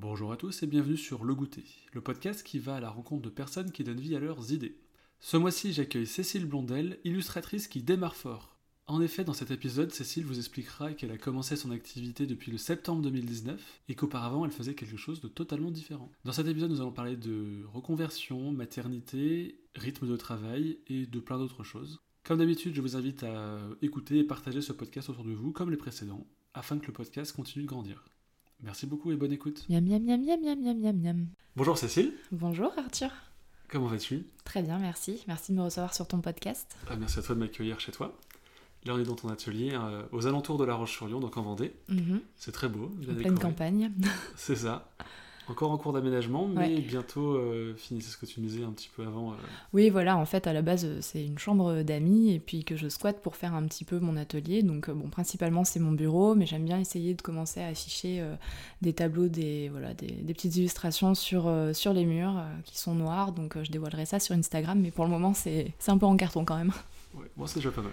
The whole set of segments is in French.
Bonjour à tous et bienvenue sur Le Goûter, le podcast qui va à la rencontre de personnes qui donnent vie à leurs idées. Ce mois-ci, j'accueille Cécile Blondel, illustratrice qui démarre fort. En effet, dans cet épisode, Cécile vous expliquera qu'elle a commencé son activité depuis le septembre 2019 et qu'auparavant elle faisait quelque chose de totalement différent. Dans cet épisode, nous allons parler de reconversion, maternité, rythme de travail et de plein d'autres choses. Comme d'habitude, je vous invite à écouter et partager ce podcast autour de vous comme les précédents, afin que le podcast continue de grandir. Merci beaucoup et bonne écoute. Miam miam miam miam miam miam miam miam. Bonjour Cécile, Bonjour Arthur. comment vas-tu? Très bien, merci. Merci de me recevoir sur ton podcast. Ah, Merci à toi de m'accueillir chez toi. Là, on est dans ton atelier euh, aux alentours de La Roche-sur-Yon, donc en Vendée. Mhm. C'est très beau, bien En pleine décoré. campagne. C'est ça. Encore en cours d'aménagement, mais Ouais. bientôt euh, fini. C'est ce que tu nous disais un petit peu avant. euh. Oui, voilà, en fait, à la base, euh, c'est une chambre d'amis et puis que je squatte pour faire un petit peu mon atelier. Donc, euh, bon, principalement, c'est mon bureau, mais j'aime bien essayer de commencer à afficher euh, des tableaux, des, voilà, des, des petites illustrations sur, sur les murs qui sont noirs. Donc, je dévoilerai ça sur Instagram, mais pour le moment, c'est un peu en carton quand même. Ouais, moi, c'est déjà pas mal.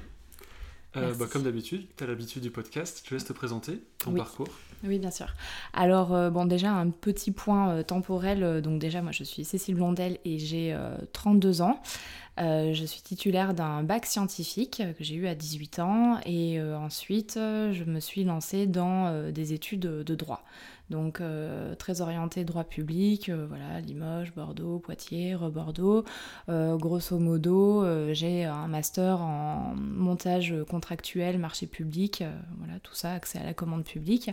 Euh, bah, comme d'habitude, tu as l'habitude du podcast. Je te laisse te présenter ton Oui. parcours. Oui, bien sûr. Alors, euh, bon, déjà, un petit point euh, temporel. euh, donc, déjà, moi, je suis Cécile Blondel et j'ai euh, 32 ans. Je suis titulaire d'un bac scientifique que j'ai eu à 18 ans. Et ensuite, je me suis lancée dans des études de droit. Donc, euh, très orientée droit public, euh, voilà, Limoges, Bordeaux, Poitiers, Bordeaux. Euh, grosso modo, j'ai un master en montage contractuel, marché public, voilà, tout ça, accès à la commande publique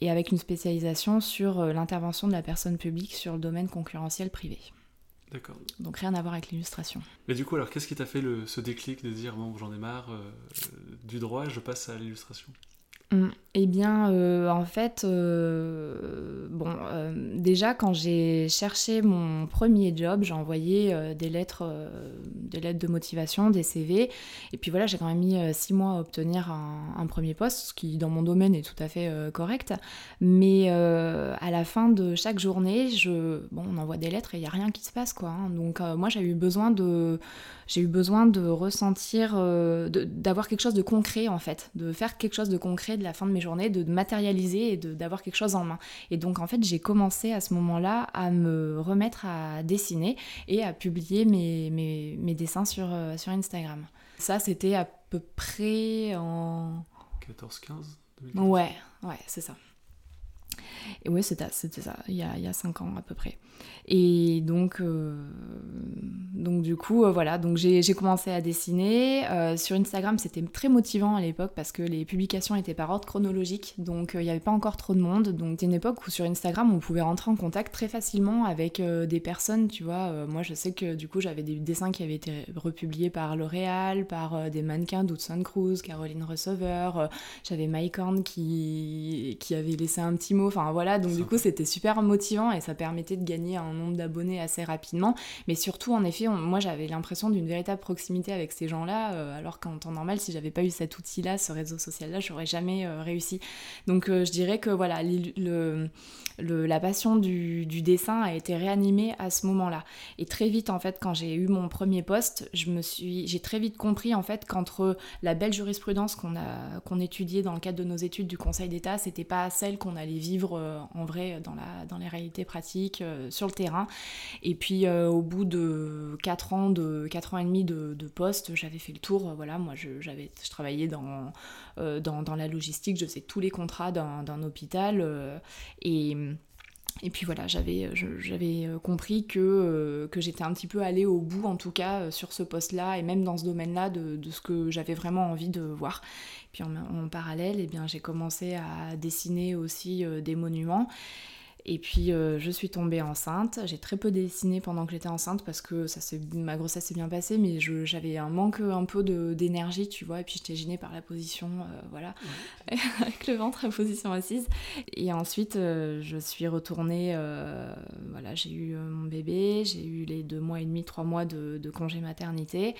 et avec une spécialisation sur l'intervention de la personne publique sur le domaine concurrentiel privé. D'accord. Donc rien à voir avec l'illustration. Mais du coup, alors, qu'est-ce qui t'a fait le, ce déclic de dire bon, j'en ai marre euh, du droit, je passe à l'illustration? Mm. Eh bien, euh, en fait, euh, bon, euh, déjà quand j'ai cherché mon premier job, j'ai envoyé des lettres, des lettres de motivation, des CV, et puis voilà, j'ai quand même mis six mois à obtenir un, premier poste, ce qui dans mon domaine est tout à fait correct. Mais à la fin de chaque journée, je, bon, on envoie des lettres et il y a rien qui se passe, quoi. hein. Donc moi, j'ai eu besoin de j'ai eu besoin de ressentir, d'avoir quelque chose de concret en fait, de faire quelque chose de concret de la fin de mes journées, de matérialiser et d'avoir quelque chose en main. Et donc en fait j'ai commencé à ce moment-là à me remettre à dessiner et à publier mes, mes, mes dessins sur, euh, sur Instagram. Ça c'était à peu près en... 14, 15 2014. Ouais, ouais, c'est ça. Et ouais, c'était ça, il y, a, il y a 5 ans à peu près. Et donc, euh, donc du coup, euh, voilà, donc j'ai commencé à dessiner. Euh, sur Instagram, c'était très motivant à l'époque parce que les publications étaient par ordre chronologique, donc il n'y avait pas encore trop de monde. Donc c'était une époque où sur Instagram, on pouvait rentrer en contact très facilement avec des personnes, tu vois. Moi, je sais que du coup, j'avais des dessins qui avaient été republiés par L'Oréal, par des mannequins d'Hudson Cruz, Caroline Receveur, j'avais Mike Horn qui, qui avait laissé un petit mot. Enfin voilà, donc du Sympa. coup c'était super motivant et ça permettait de gagner un nombre d'abonnés assez rapidement. Mais surtout, en effet, on- moi j'avais l'impression d'une véritable proximité avec ces gens-là, euh, alors qu'en temps normal, si j'avais pas eu cet outil-là, ce réseau social-là, j'aurais jamais euh, réussi. Donc euh, je dirais que voilà, le, la passion du, dessin a été réanimée à ce moment-là. Et très vite, en fait, quand j'ai eu mon premier poste, je me suis, j'ai très vite compris en fait qu'entre la belle jurisprudence qu'on a qu'on étudiait dans le cadre de nos études du Conseil d'État, c'était pas celle qu'on allait vivre euh, en vrai dans la dans les réalités pratiques euh, sur le terrain. Et puis euh, au bout de 4 ans de 4 ans et demi de, poste, j'avais fait le tour. voilà, moi je j'avais je travaillais dans, dans la logistique, je faisais tous les contrats d'un hôpital et puis voilà, j'avais j'avais euh, compris que, euh, que j'étais un petit peu allée au bout, en tout cas, euh, sur ce poste-là, et même dans ce domaine-là, de, de ce que j'avais vraiment envie de voir. Puis en, parallèle, eh j'ai commencé à dessiner aussi euh, des monuments. Et puis euh, je suis tombée enceinte. J'ai très peu dessiné pendant que j'étais enceinte parce que ça ma grossesse s'est bien passée, mais j'avais un manque un peu d'énergie, tu vois. Et puis j'étais gênée par la position, euh, voilà, avec le ventre à position assise. Et ensuite, euh, je suis retournée, voilà, j'ai eu mon bébé, j'ai eu les deux mois et demi, trois mois de, de congé maternité.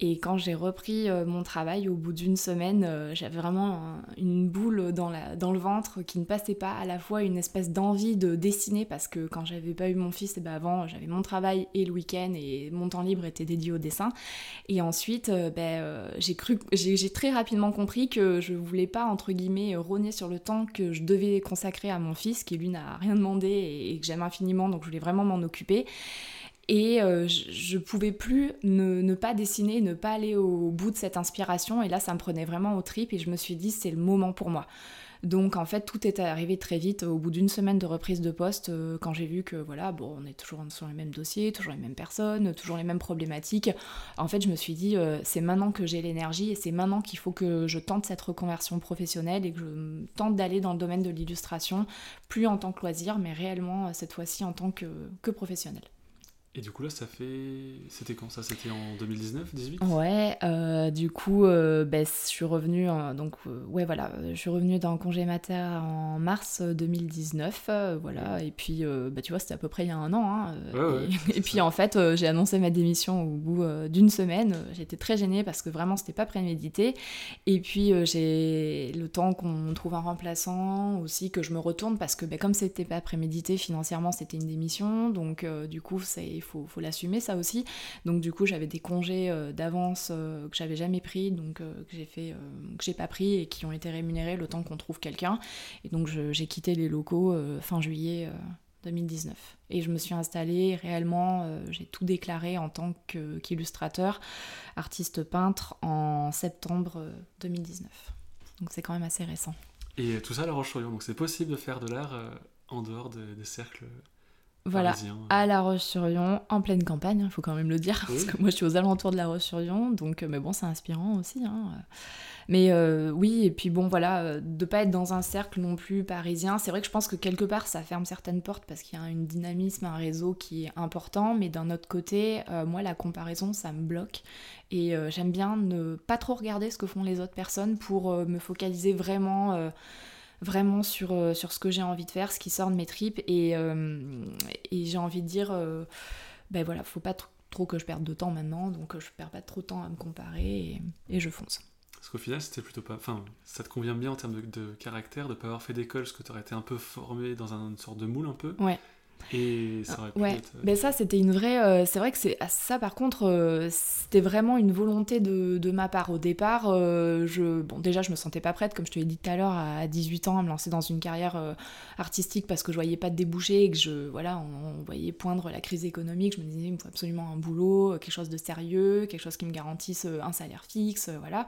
Et quand j'ai repris euh, mon travail, au bout d'une semaine, euh, j'avais vraiment une boule dans, la, dans le ventre qui ne passait pas. À la fois une espèce d'envie de dessiner, parce que quand j'avais pas eu mon fils, eh ben avant, j'avais mon travail et le week-end, et mon temps libre était dédié au dessin. Et ensuite, euh, ben, j'ai cru, j'ai très rapidement compris que je voulais pas, entre guillemets, rogner sur le temps que je devais consacrer à mon fils, qui lui n'a rien demandé et, et que j'aime infiniment, donc je voulais vraiment m'en occuper. Et euh, je, ne pouvais plus ne, pas dessiner, ne pas aller au bout de cette inspiration. Et là, ça me prenait vraiment au trip et je me suis dit, c'est le moment pour moi. Donc en fait, tout est arrivé très vite. Au bout d'une semaine de reprise de poste, euh, quand j'ai vu que voilà, bon, on est toujours sur les mêmes dossiers, toujours les mêmes personnes, toujours les mêmes problématiques. En fait, je me suis dit, euh, c'est maintenant que j'ai l'énergie et c'est maintenant qu'il faut que je tente cette reconversion professionnelle et que je tente d'aller dans le domaine de l'illustration, plus en tant que loisir, mais réellement cette fois-ci en tant que, que professionnel. Et du coup là, ça fait... C'était quand ça? C'était en 2019, 18 Ouais, euh, du coup, euh, ben, je suis revenue, donc euh, ouais voilà, je suis revenue dans congé mater en mars 2019, voilà, et puis bah, tu vois, c'était à peu près il y a un an, hein, et, puis en fait, j'ai annoncé ma démission au bout d'une semaine, j'étais très gênée parce que vraiment c'était pas prémédité, et puis j'ai le temps qu'on trouve un remplaçant aussi, que je me retourne parce que ben, comme c'était pas prémédité financièrement, c'était une démission, donc du coup c'est faut, faut l'assumer ça aussi. Donc du coup j'avais des congés euh, d'avance euh, que j'avais jamais pris, donc euh, que j'ai fait, que j'ai pas pris et qui ont été rémunérés le temps qu'on trouve quelqu'un. Et donc j'ai quitté les locaux fin juillet 2019. Et je me suis installée réellement, j'ai tout déclaré en tant qu'illustrateur, artiste peintre en septembre 2019. Donc c'est quand même assez récent. Et tout ça à La donc c'est possible de faire de l'art en dehors des cercles voilà, à La Roche-sur-Yon, en pleine campagne, il faut quand même le dire, parce que moi je suis aux alentours de La Roche-sur-Yon, donc euh, mais bon, c'est inspirant aussi. Hein. Mais euh, oui, et puis bon, voilà, euh, de pas être dans un cercle non plus parisien, c'est vrai que je pense que quelque part ça ferme certaines portes parce qu'il y a un dynamisme, un réseau qui est important, mais d'un autre côté, moi la comparaison ça me bloque et j'aime bien ne pas trop regarder ce que font les autres personnes pour me focaliser vraiment vraiment sur, euh, sur ce que j'ai envie de faire, ce qui sort de mes tripes. Et, euh, et j'ai envie de dire, euh, ben voilà, faut pas trop que je perde de temps maintenant, donc je perds pas trop de temps à me comparer et, je fonce. Parce qu'au final, c'était plutôt pas. Enfin, ça te convient bien en termes de, de caractère, de pas avoir fait d'école, parce que tu aurais été un peu formé dans une sorte de moule un peu. Ouais. Et ça aurait pu ouais. être... Ben ça c'était une vraie. Euh, c'est vrai que c'est ah, ça par contre euh, c'était vraiment une volonté de, de, ma part au départ. Euh, je bon déjà je me sentais pas prête comme je te l'ai dit tout à l'heure à 18 ans à me lancer dans une carrière artistique parce que je voyais pas de débouché et que je voilà on, voyait poindre la crise économique. Je me disais il me faut absolument un boulot, quelque chose de sérieux, quelque chose qui me garantisse un salaire fixe, voilà.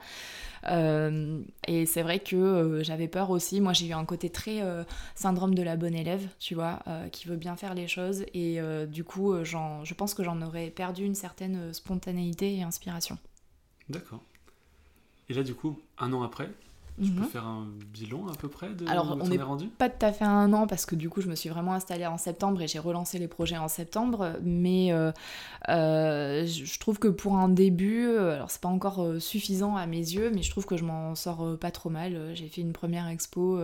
Et c'est vrai que j'avais peur aussi. Moi j'ai eu un côté très syndrome de la bonne élève, tu vois, qui veut bien faire les choses et euh, du coup euh, je pense que j'en aurais perdu une certaine euh, spontanéité et inspiration. D'accord. Et là du coup, un an après, tu peux mhm. faire un bilan à peu près de Alors, on n'est pas tout à fait un an parce que du coup, je me suis vraiment installée en septembre et j'ai relancé les projets en septembre. Mais euh, euh, je trouve que pour un début, euh, alors c'est pas encore suffisant à mes yeux, mais je trouve que je m'en sors pas trop mal. J'ai fait une première expo,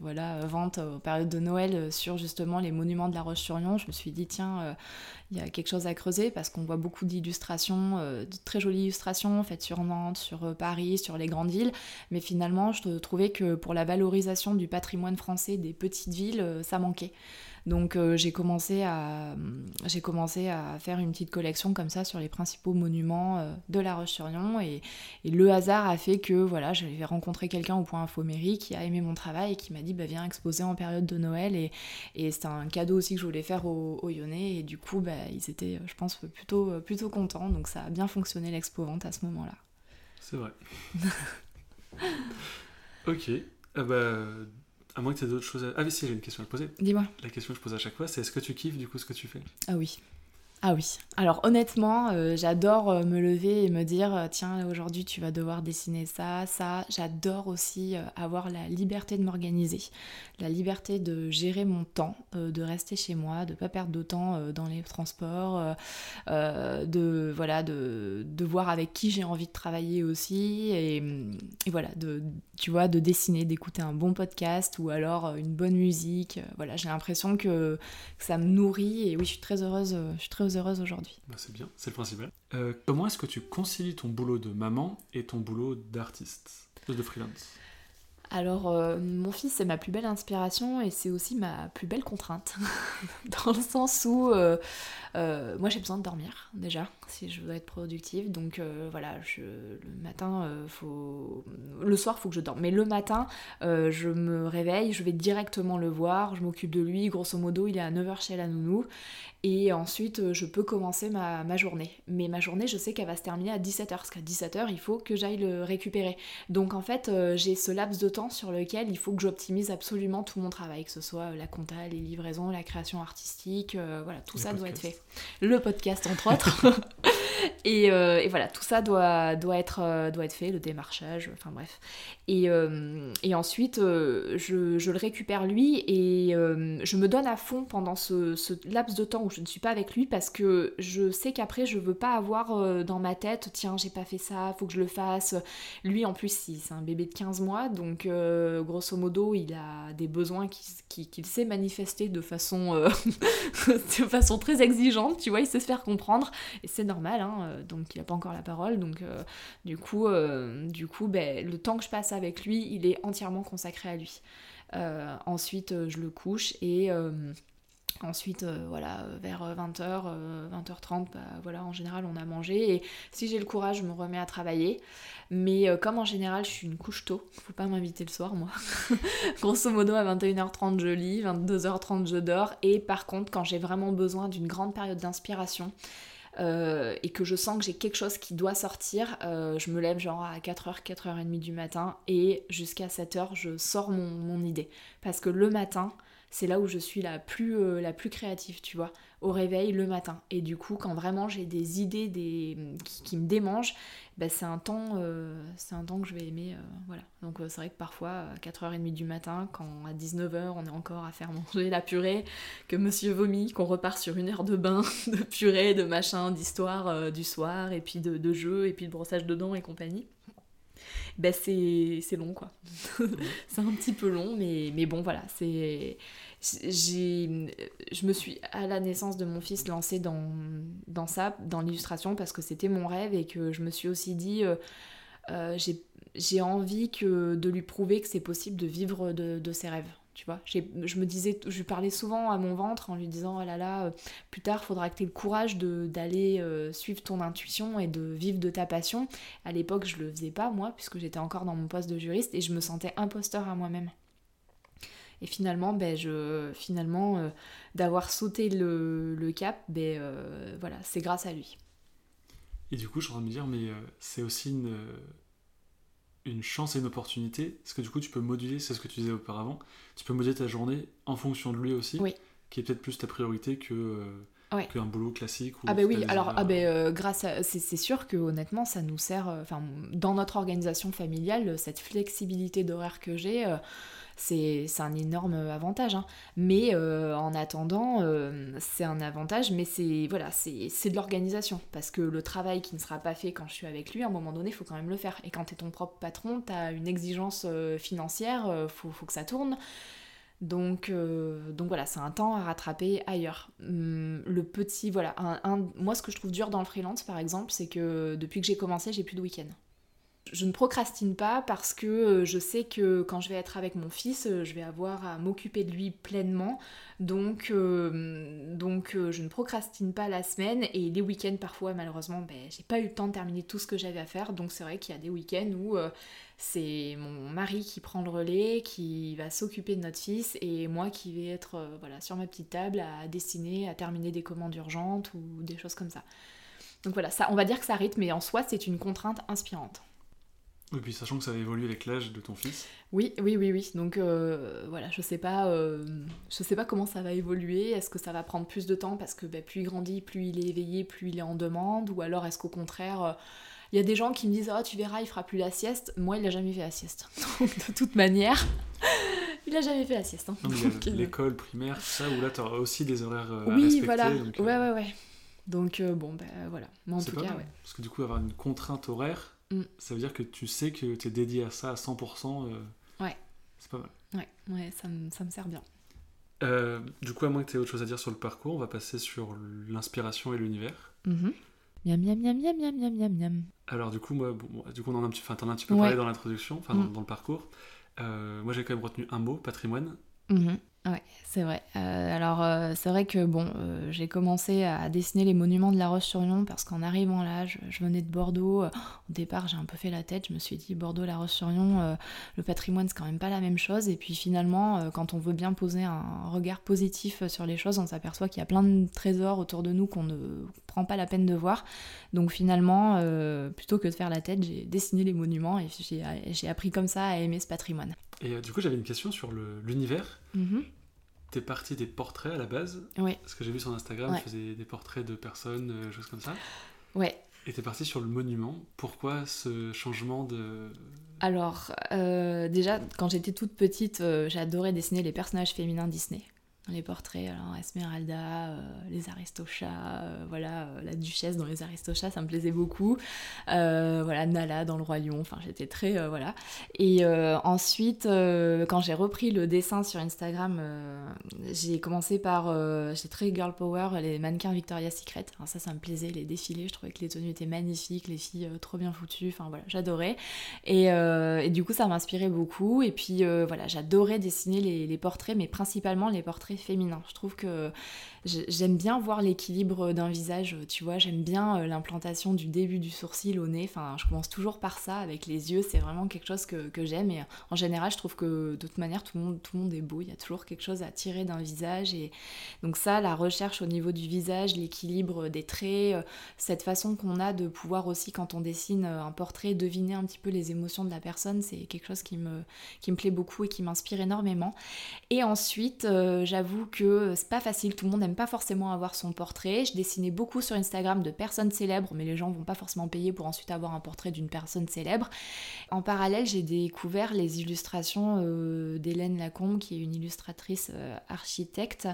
voilà, vente en période de Noël sur justement les monuments de la Roche-sur-Yon. Je me suis dit, tiens, il y a quelque chose à creuser parce qu'on voit beaucoup d'illustrations, euh, de très jolies illustrations faites sur Nantes, sur euh, Paris, sur les grandes villes, mais finalement je trouvais que pour la valorisation du patrimoine français des petites villes, euh, ça manquait. Donc euh, j'ai commencé, à, j'ai commencé à faire une petite collection comme ça sur les principaux monuments euh, de La Roche-sur-Yon et, le hasard a fait que voilà, j'avais rencontré quelqu'un au point info mairie qui a aimé mon travail et qui m'a dit bah, viens exposer en période de Noël et, c'était un cadeau aussi que je voulais faire aux, Lyonnais et du coup bah, ils étaient je pense plutôt, plutôt contents donc ça a bien fonctionné l'expo-vente à ce moment-là. C'est vrai. ok. Ah bah, à moins que tu aies d'autres choses à... Ah oui, si, j'ai une question à te poser. Dis-moi. La question que je pose à chaque fois, c'est est-ce que tu kiffes du coup ce que tu fais? Ah oui. Ah oui. Alors honnêtement, euh, j'adore euh, me lever et me dire euh, tiens aujourd'hui tu vas devoir dessiner ça, ça. J'adore aussi avoir la liberté de m'organiser, la liberté de gérer mon temps, de rester chez moi, de pas perdre de temps dans les transports, de voilà de, de, voir avec qui j'ai envie de travailler aussi et, voilà de tu vois de dessiner, d'écouter un bon podcast ou alors une bonne musique. Voilà j'ai l'impression que, ça me nourrit et oui je suis très heureuse, je suis très très heureuse aujourd'hui. Bah, c'est bien, c'est le principal. Euh, comment est-ce que tu concilies ton boulot de maman et ton boulot d'artiste, de freelance? Alors, euh, mon fils, c'est ma plus belle inspiration et c'est aussi ma plus belle contrainte. Dans le sens où euh, euh, moi j'ai besoin de dormir déjà, si je veux être productive. Donc voilà, le matin, faut... le soir, il faut que je dorme. Mais le matin, je me réveille, je vais directement le voir, je m'occupe de lui. Grosso modo, il est à 9h chez la nounou. Et ensuite, je peux commencer ma, ma journée. Mais ma journée, je sais qu'elle va se terminer à 17h, parce qu'à 17h, il faut que j'aille le récupérer. Donc en fait, j'ai ce laps de sur lequel il faut que j'optimise absolument tout mon travail, que ce soit la compta, les livraisons, la création artistique, euh, voilà, tout ça doit être fait. Le podcast entre autres. Euh, et, voilà, tout ça doit, doit, être, euh, doit être fait, le démarchage, enfin bref. Et, et ensuite, je, je, le récupère lui et je me donne à fond pendant ce, ce, laps de temps où je ne suis pas avec lui parce que je sais qu'après, je veux pas avoir dans ma tête, tiens, j'ai pas fait ça, faut que je le fasse. Lui, en plus, c'est un bébé de 15 mois, donc grosso modo, il a des besoins qu'il sait manifester de façon, euh, de façon très exigeante, tu vois, il sait se faire comprendre, et c'est normal, hein, euh, donc il n'a pas encore la parole, donc euh, du coup, du coup ben, le temps que je passe avec lui, il est entièrement consacré à lui. ensuite, je le couche et... Ensuite, voilà, vers 20h, 20h30, bah, voilà, en général, on a mangé. Et si j'ai le courage, je me remets à travailler. Mais euh, comme en général, je suis une couche tôt, faut pas m'inviter le soir, moi. Grosso modo, à 21h30, je lis, 22h30, je dors. Et par contre, quand j'ai vraiment besoin d'une grande période d'inspiration, euh, et que je sens que j'ai quelque chose qui doit sortir, euh, je me lève genre à 4h, 4h30 du matin et jusqu'à 7h, je sors mon, mon, idée. Parce que le matin, c'est là où je suis la plus, la plus créative, tu vois au réveil le matin. Et du coup, quand vraiment j'ai des idées des... qui, me démangent, bah, c'est un temps euh, un temps que je vais aimer. Euh, voilà. Donc euh, c'est vrai que parfois, à 4h30 du matin, quand à 19h on est encore à faire manger la purée, que monsieur vomit, qu'on repart sur une heure de bain, de purée, de machin, d'histoire du soir, et puis de, de jeux, et puis de brossage de dents et compagnie ben c'est long quoi. c'est un petit peu long, mais, mais bon voilà, c'est j'ai je me suis à la naissance de mon fils lancée dans, dans ça, dans l'illustration, parce que c'était mon rêve et que je me suis aussi dit, euh, euh, j'ai envie que, de lui prouver que c'est possible de vivre de, de ses rêves. Tu vois, je me disais, je parlais souvent à mon ventre en lui disant, oh là là, euh, plus tard, faudra que tu aies le courage d'aller suivre ton intuition et de vivre de ta passion. À l'époque, je le faisais pas, moi, puisque j'étais encore dans mon poste de juriste et je me sentais imposteur à moi-même. Et finalement, ben, je, finalement euh, d'avoir sauté le, cap, ben, euh, voilà, c'est grâce à lui. Et du coup, je suis en train de me dire, mais euh, c'est aussi une, une chance et une opportunité, parce que du coup, tu peux moduler, c'est ce que tu disais auparavant, tu peux moduler ta journée en fonction de lui aussi, qui est peut-être plus ta priorité que... qu'un boulot classique ah ben oui alors ah ben, grâce à c'est sûr que honnêtement ça nous sert enfin dans notre organisation familiale cette flexibilité d'horaire que j'ai c'est un énorme avantage. Hein. Mais euh, en attendant, euh, c'est un avantage, mais c'est voilà, c'est de l'organisation. Parce que le travail qui ne sera pas fait quand je suis avec lui, à un moment donné, il faut quand même le faire. Et quand tu es ton propre patron, tu as une exigence euh, financière, faut, faut, que ça tourne. Donc, donc voilà, c'est un temps à rattraper ailleurs. Hum, le petit, voilà, un, moi ce que je trouve dur dans le freelance par exemple, c'est que depuis que j'ai commencé, j'ai plus de week-end je ne procrastine pas parce que euh, je sais que quand je vais être avec mon fils, euh, je vais avoir à m'occuper de lui pleinement. Donc, euh, donc je ne procrastine pas la semaine et les week-ends parfois malheureusement ben, j'ai pas eu le temps de terminer tout ce que j'avais à faire. Donc c'est vrai qu'il y a des week-ends où c'est mon mari qui prend le relais, qui va s'occuper de notre fils et moi qui vais être voilà, sur ma petite table à dessiner, à terminer des commandes urgentes ou des choses comme ça. Donc voilà, ça, on va dire que ça rythme, mais en soi c'est une contrainte inspirante. Et puis sachant que ça va évoluer avec l'âge de ton fils. Oui, oui, oui, oui. Donc euh, voilà, je sais pas, euh, je sais pas comment ça va évoluer. Est-ce que ça va prendre plus de temps parce que bah, plus il grandit, plus il est éveillé, plus il est en demande, ou alors est-ce qu'au contraire, euh, il y a des gens qui me disent oh tu verras, il fera plus la sieste. Moi, il a jamais fait la sieste. Donc de toute manière. il a jamais fait la sieste. Hein. L'école primaire, ça, où là tu auras aussi des horaires oui, à respecter. voilà. ouais, ouais, ouais. Donc bon, ben voilà. Mais en tout cas, ouais. Parce que du coup, avoir une contrainte horaire, Mm. Ça veut dire que tu sais que tu es dédié à ça à 100%. Euh, ouais. C'est pas mal. Ouais, ouais ça, me, ça me sert bien. Euh, du coup, à moins que tu aies autre chose à dire sur le parcours, on va passer sur l'inspiration et l'univers. Mhm. Miam, miam, miam, miam, miam, miam, miam, miam. Alors du coup, moi, bon, du coup, on en a un petit, enfin, t'en as un petit peu parlé dans l'introduction, enfin, dans, Mm. dans le parcours. Euh, moi, j'ai quand même retenu un mot, patrimoine. Mhm. Ouais, c'est vrai. Euh, alors, euh, c'est vrai que bon, euh, j'ai commencé à dessiner les monuments de La Roche-sur-Yon parce qu'en arrivant là, je, je venais de Bordeaux. Au départ, j'ai un peu fait la tête. Je me suis dit, Bordeaux, La Roche-sur-Yon, le patrimoine, c'est quand même pas la même chose. Et puis finalement, quand on veut bien poser un regard positif sur les choses, on s'aperçoit qu'il y a plein de trésors autour de nous qu'on ne prend pas la peine de voir. Donc finalement, plutôt que de faire la tête, j'ai dessiné les monuments et j'ai appris comme ça à aimer ce patrimoine. Et euh, du coup, j'avais une question sur l'univers. Mhm. T'es parti des portraits à la base. Ouais. Parce que j'ai vu sur Instagram, Ouais. tu faisais des portraits de personnes, euh, choses comme ça. Ouais, Et t'es parti sur le monument. Pourquoi ce changement de... Alors, euh, déjà, quand j'étais toute petite, euh, j'adorais dessiner les personnages féminins Disney. Les portraits, alors Esmeralda, euh, les Aristochats, euh, voilà, euh, la duchesse dans les Aristochats, ça me plaisait beaucoup. Voilà, Nala dans le Roi Lion, enfin j'étais très, voilà. Et ensuite, quand j'ai repris le dessin sur Instagram, j'ai commencé par, j'étais très girl power, les mannequins Victoria's Secret. Ça, ça me plaisait, les défilés, je trouvais que les tenues étaient magnifiques, les filles trop bien foutues, enfin voilà, j'adorais. Et, du coup, ça m'inspirait beaucoup. Et puis voilà, j'adorais dessiner les portraits, mais principalement les portraits féminins. Je trouve que j'ai- j'aime bien voir l'équilibre d'un visage, tu vois. J'aime bien euh, l'implantation du début du sourcil au nez. Enfin, je commence toujours par ça avec les yeux. C'est vraiment quelque chose que, que j'aime. Et en général, je trouve que de toute manière, tout le, monde, tout le monde est beau. Il y a toujours quelque chose à tirer d'un visage. Et donc ça, la recherche au niveau du visage, l'équilibre des traits, euh, cette façon qu'on a de pouvoir aussi, quand on dessine euh, un portrait, deviner un petit peu les émotions de la personne, c'est quelque chose qui me, qui me plaît beaucoup et qui m'inspire énormément. Et ensuite, euh, j'avoue que c'est pas facile, tout le monde n'aime pas forcément avoir son portrait. Je dessinais beaucoup sur Instagram de personnes célèbres, mais les gens vont pas forcément payer pour ensuite avoir un portrait d'une personne célèbre. En parallèle, j'ai découvert les illustrations euh, d'Hélène Lacombe, qui est une illustratrice euh, architecte.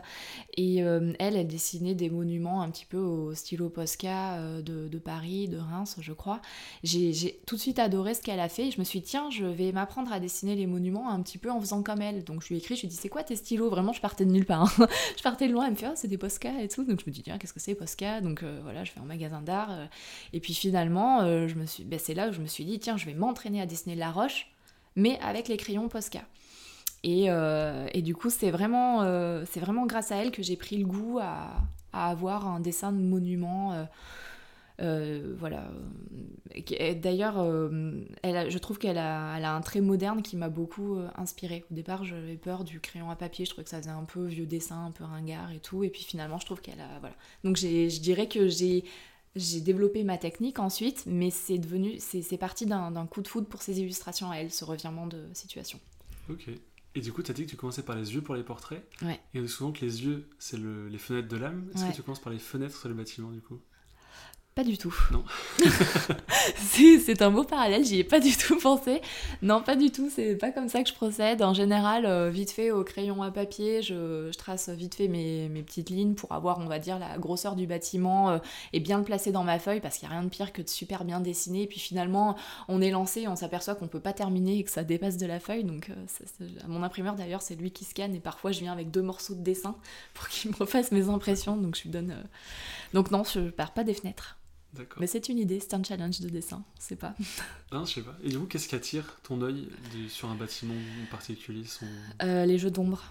Et euh, elle, elle dessinait des monuments un petit peu au stylo Posca euh, de, Paris, de Reims, je crois. J'ai j'ai tout de suite adoré ce qu'elle a fait. Et je me suis dit, tiens, je vais m'apprendre à dessiner les monuments un petit peu en faisant comme elle. Donc je lui ai écrit, je lui ai dit, c'est quoi tes stylos? Vraiment, je partais de nulle hein. je partais de loin, elle me fait, ah, c'est des Posca et tout. Donc je me dis, tiens, qu'est-ce que c'est Posca? Donc euh, voilà, je fais un magasin d'art. euh, et puis finalement, euh, je me suis, ben, c'est là où je me suis dit, tiens, je vais m'entraîner à dessiner la roche, mais avec les crayons Posca. Et, et du coup, c'est vraiment, c'est vraiment grâce à elle que j'ai pris le goût à avoir un dessin de monument. Euh, voilà. D'ailleurs, euh, je trouve qu'elle a, elle a un trait moderne qui m'a beaucoup euh, inspirée. Au départ, j'avais peur du crayon à papier. Je trouvais que ça faisait un peu vieux dessin, un peu ringard et tout. Et puis finalement, je trouve qu'elle a. Voilà. Donc je dirais que j'ai. Développé ma technique ensuite, mais c'est devenu, c'est parti d'un coup de foudre pour ses illustrations à elle, ce revirement de situation. Ok. Et du coup, t'as dit que tu commençais par les yeux pour les portraits. Ouais. Et souvent que les yeux, c'est le- les fenêtres de l'âme. Est-ce Ouais. que tu commences par les fenêtres sur le bâtiment, du coup? Pas du tout. Non. c'est un beau parallèle, j'y ai pas du tout pensé. Non, pas du tout, c'est pas comme ça que je procède. En général, euh, vite fait au crayon à papier, je, je trace vite fait mes, mes petites lignes pour avoir, on va dire, la grosseur du bâtiment euh, et bien le placer dans ma feuille parce qu'il n'y a rien de pire que de super bien dessiner. Et puis finalement, on est lancé, on s'aperçoit qu'on peut pas terminer et que ça dépasse de la feuille. Donc, euh, ça, mon imprimeur d'ailleurs, c'est lui qui scanne et parfois je viens avec deux morceaux de dessin pour qu'il me refasse mes impressions. Donc, je lui donne. Donc, non, je pars pas des fenêtres. D'accord. Mais c'est une idée, c'est un challenge de dessin, c'est pas. Non, je sais pas. Et du coup, qu'est-ce qui attire ton œil sur un bâtiment en particulier son... Euh, les jeux d'ombre.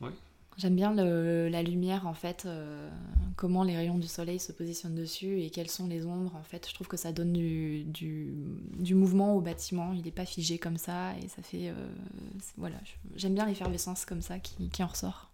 Ouais. J'aime bien le- la lumière en fait, euh, comment les rayons du soleil se positionnent dessus et quelles sont les ombres en fait. Je trouve que ça donne du, du, du mouvement au bâtiment, il n'est pas figé comme ça et ça fait. euh, voilà, j'aime bien l'effervescence comme ça qui, qui en ressort.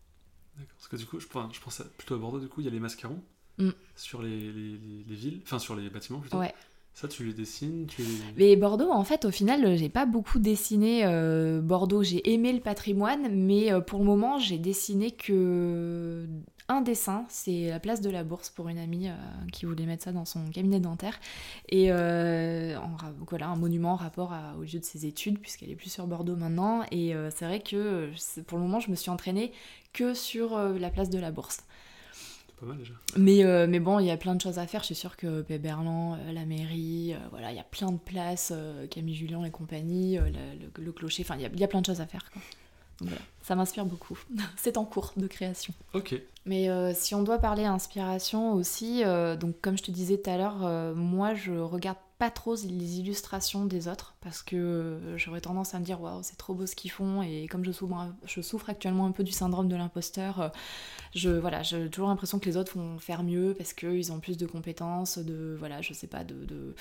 D'accord. Parce que du coup, je, enfin, je pense à- plutôt à Bordeaux, du coup, il y a les mascarons Mm. sur les, les- les- les villes, enfin sur les bâtiments plutôt. Ouais. Ça, tu les dessines, tu. Mais Bordeaux, en fait, au final, j'ai pas beaucoup dessiné euh, Bordeaux. J'ai aimé le patrimoine, mais euh, pour le moment, j'ai dessiné que un dessin. C'est la place de la Bourse pour une amie euh, qui voulait mettre ça dans son cabinet dentaire. Et euh, en voilà, un monument en rapport à- au lieu de ses études, puisqu'elle est plus sur Bordeaux maintenant. Et euh, c'est vrai que euh, pour le moment, je me suis entraînée que sur euh, la place de la Bourse. C'est pas mal déjà. Mais, euh, mais bon, il y a plein de choses à faire. Je suis sûre que Péberlan, euh, la mairie, euh, voilà, il y a plein de places, euh, Camille Julien et compagnie, le, le- le clocher, enfin, il y y a plein de choses à faire. Quoi. voilà, ça m'inspire beaucoup. C'est en cours de création. Ok. Mais si on doit parler inspiration aussi, donc comme je te disais tout à l'heure, moi je regarde pas trop les illustrations des autres parce que j'aurais tendance à me dire waouh c'est trop beau ce qu'ils font et comme je souffre, je souffre actuellement un peu du syndrome de l'imposteur je voilà j'ai toujours l'impression que les autres vont faire mieux parce qu'ils ont plus de compétences de voilà je sais pas de,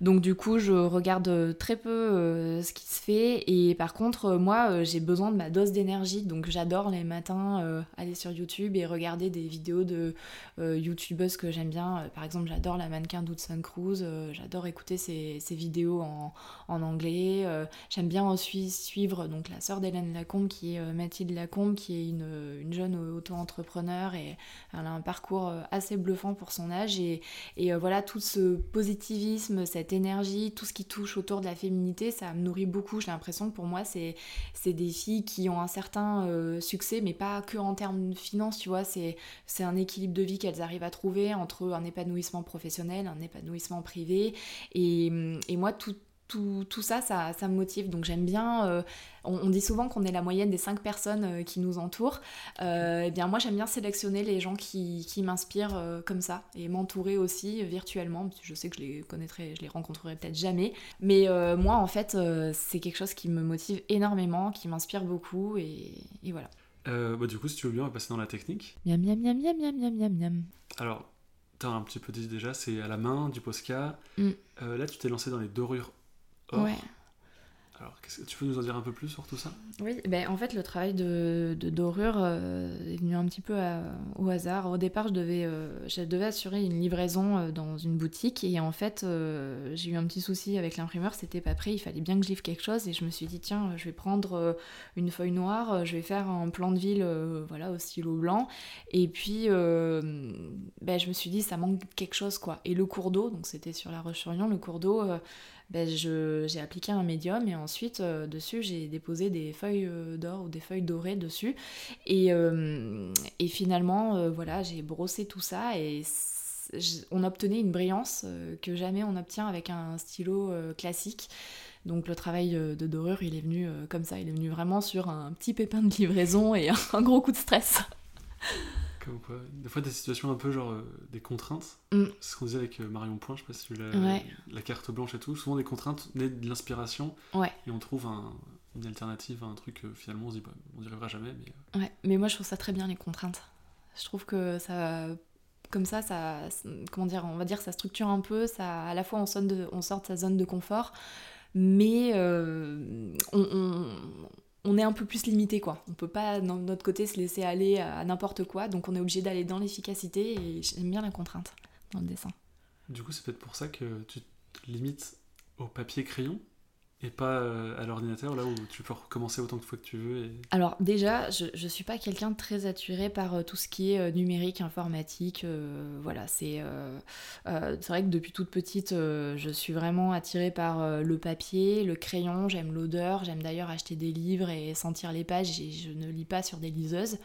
donc du coup je regarde très peu euh, ce qui se fait et par contre euh, moi euh, j'ai besoin de ma dose d'énergie donc j'adore les matins aller sur YouTube et regarder des vidéos de youtubeuses que j'aime bien par exemple j'adore la mannequin d'Hudson Cruz j'adore écouter ses, vidéos en, anglais j'aime bien aussi suivre donc la sœur d'Hélène Lacombe qui est Mathilde Lacombe qui est une, une jeune auto-entrepreneuse et elle a un parcours euh, assez bluffant pour son âge et, euh, voilà tout ce positivisme, cette énergie, tout ce qui touche autour de la féminité, ça me nourrit beaucoup. J'ai l'impression que pour moi c'est des filles qui ont un certain euh, succès mais pas que en termes de finances, tu vois, c'est un équilibre de vie qu'elles arrivent à trouver entre un épanouissement professionnel, un épanouissement privé et, et moi tout tout, tout, ça, ça, ça, me motive. Donc j'aime bien. Euh, on, dit souvent qu'on est la moyenne des cinq personnes euh, qui nous entourent. Euh, eh bien moi j'aime bien sélectionner les gens qui, qui m'inspirent comme ça et m'entourer aussi virtuellement. Je sais que je les connaîtrai, je les rencontrerai peut-être jamais. Mais moi en fait c'est quelque chose qui me motive énormément, qui m'inspire beaucoup et, et voilà. bah, du coup si tu veux bien on va passer dans la technique. Miam miam miam miam miam miam miam. Alors T'as un petit peu dit déjà, c'est à la main, du Posca. Mm. là, tu t'es lancé dans les dorures Ouais. Alors, que tu peux nous en dire un peu plus sur tout ça? Oui, ben, en fait, le travail de, dorure euh, est venu un petit peu au hasard. Au départ, je devais, euh, je devais assurer une livraison euh, dans une boutique. Et en fait, j'ai eu un petit souci avec l'imprimeur, c'était pas prêt, il fallait bien que je livre quelque chose. Et je me suis dit, tiens, je vais prendre une feuille noire, je vais faire un plan de ville voilà, au stylo blanc. Et puis ben, je me suis dit, ça manque quelque chose quoi. Et le cours d'eau, donc c'était sur la Roche-sur-Yon, le cours d'eau ben j'ai appliqué un médium et ensuite euh, dessus j'ai déposé des feuilles euh, d'or ou des feuilles dorées dessus. Et, euh, et finalement, voilà, j'ai brossé tout ça et on obtenait une brillance que jamais on obtient avec un stylo classique. Donc le travail de dorure, il est venu comme ça, il est venu vraiment sur un petit pépin de livraison et un gros coup de stress. Des fois, des situations un peu genre euh, des contraintes. Mm. C'est ce qu'on disait avec euh, Marion Point, je sais pas si tu la, la carte blanche et tout. Souvent, des contraintes naissent de l'inspiration. Et on trouve une alternative à un truc, euh, finalement, on se dit, bah, on n'y arrivera jamais. Mais... Ouais, mais moi, je trouve ça très bien, les contraintes. Je trouve que ça. Comme ça, ça. Comment dire On va dire ça structure un peu. Ça, à la fois, on, sonne de, on sort de sa zone de confort. Mais on on est un peu plus limité quoi. On peut pas de notre côté se laisser aller à n'importe quoi, donc on est obligé d'aller dans l'efficacité et j'aime bien la contrainte dans le dessin. Du coup, c'est peut-être pour ça que tu te limites au papier crayon et pas euh, à l'ordinateur, là où tu peux recommencer autant de fois que tu veux Alors déjà, je ne suis pas quelqu'un de très attiré par euh, tout ce qui est euh, numérique, informatique. voilà, c'est c'est vrai que depuis toute petite, je suis vraiment attirée par le papier, le crayon, j'aime l'odeur, j'aime d'ailleurs acheter des livres et sentir les pages et je ne lis pas sur des liseuses.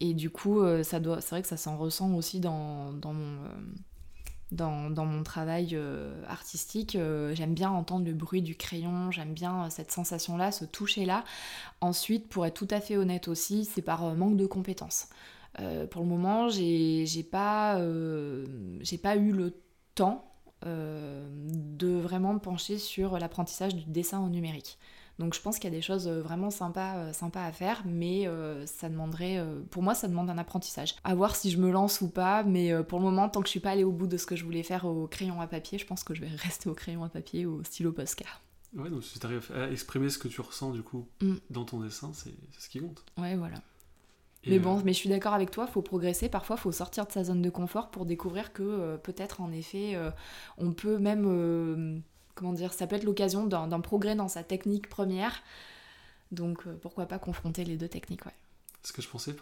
Et du coup, ça doit, c'est vrai que ça s'en ressent aussi dans, dans mon dans, mon travail euh, artistique. Euh, j'aime bien entendre le bruit du crayon, j'aime bien euh, cette sensation-là, ce toucher-là. Ensuite, pour être tout à fait honnête aussi, c'est par manque de compétences. pour le moment, j'ai pas, pas eu le temps de vraiment me pencher sur l'apprentissage du dessin au numérique. Donc je pense qu'il y a des choses euh, vraiment sympas, euh, sympas à faire, mais euh, ça demanderait, pour moi, ça demande un apprentissage. À voir si je me lance ou pas, mais pour le moment, tant que je suis pas allée au bout de ce que je voulais faire au crayon à papier, je pense que je vais rester au crayon à papier ou au stylo Posca. Ouais, donc si tu arrives à exprimer ce que tu ressens du coup mm. dans ton dessin, c'est ce qui compte. Ouais, voilà. mais bon, mais je suis d'accord avec toi, faut progresser. Parfois, faut sortir de sa zone de confort pour découvrir que peut-être, en effet, on peut même comment dire, ça peut être l'occasion d'un progrès dans sa technique première. Donc euh, pourquoi pas confronter les deux techniques. Ce que je pensais,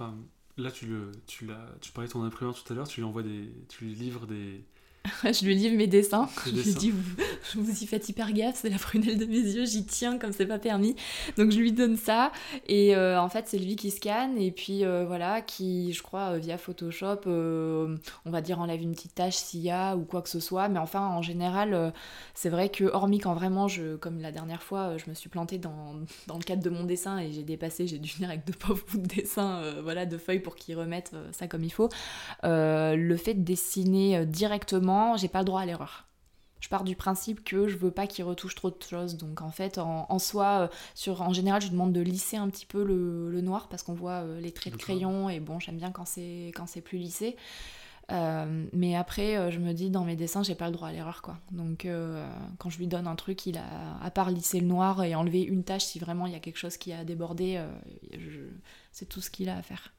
là tu, le, tu, tu parlais de ton imprimeur tout à l'heure, tu lui envoies des, tu lui livres des, je lui livre mes dessins. Je lui dis, vous, vous y faites hyper gaffe, c'est la prunelle de mes yeux, j'y tiens comme c'est pas permis. Donc je lui donne ça. Et euh, en fait, c'est lui qui scanne. Et puis euh, voilà, qui, je crois, euh, via Photoshop, euh, on va dire, enlève une petite tâche s'il y a ou quoi que ce soit. Mais enfin, en général, c'est vrai que, hormis quand vraiment, je, comme la dernière fois, je me suis plantée dans, dans le cadre de mon dessin et j'ai dépassé, j'ai dû venir avec de pauvres bouts de dessin, voilà, de feuilles pour qu'ils remettent ça comme il faut. Le fait de dessiner euh, j'ai pas le droit à l'erreur. Je pars du principe que je veux pas qu'il retouche trop de choses. Donc en fait, en, en soi, euh, sur, en général, je lui demande de lisser un petit peu le, le noir parce qu'on voit euh, les traits de crayon et bon, j'aime bien quand c'est quand c'est plus lissé. Euh, mais après, je me dis dans mes dessins, j'ai pas le droit à l'erreur quoi. Donc quand je lui donne un truc, il a à part lisser le noir et enlever une tâche si vraiment il y a quelque chose qui a débordé, je- c'est tout ce qu'il a à faire.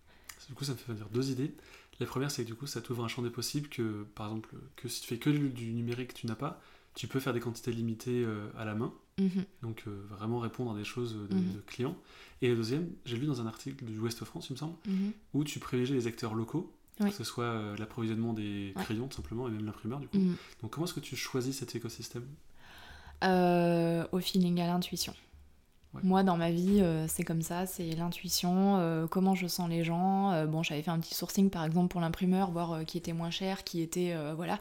Du coup, ça me fait dire deux idées. La première, c'est que du coup, ça t'ouvre un champ des possibles que, par exemple, que si tu fais que du, numérique que tu n'as pas, tu peux faire des quantités limitées euh, à la main, Mhm. donc euh, vraiment répondre à des choses de, Mhm. de clients. Et la deuxième, j'ai lu dans un article du Ouest France, il me semble, Mhm. où tu privilégies les acteurs locaux, Oui. que ce soit euh, l'approvisionnement des Ouais. crayons, tout simplement, et même l'imprimeur, du coup. Donc, comment est-ce que tu choisis cet écosystème? Au feeling, à l'intuition. Moi, dans ma vie, euh, c'est comme ça, c'est l'intuition, euh, comment je sens les gens. Euh, bon, j'avais fait un petit sourcing, par exemple, pour l'imprimeur, voir qui était moins cher, qui était, voilà,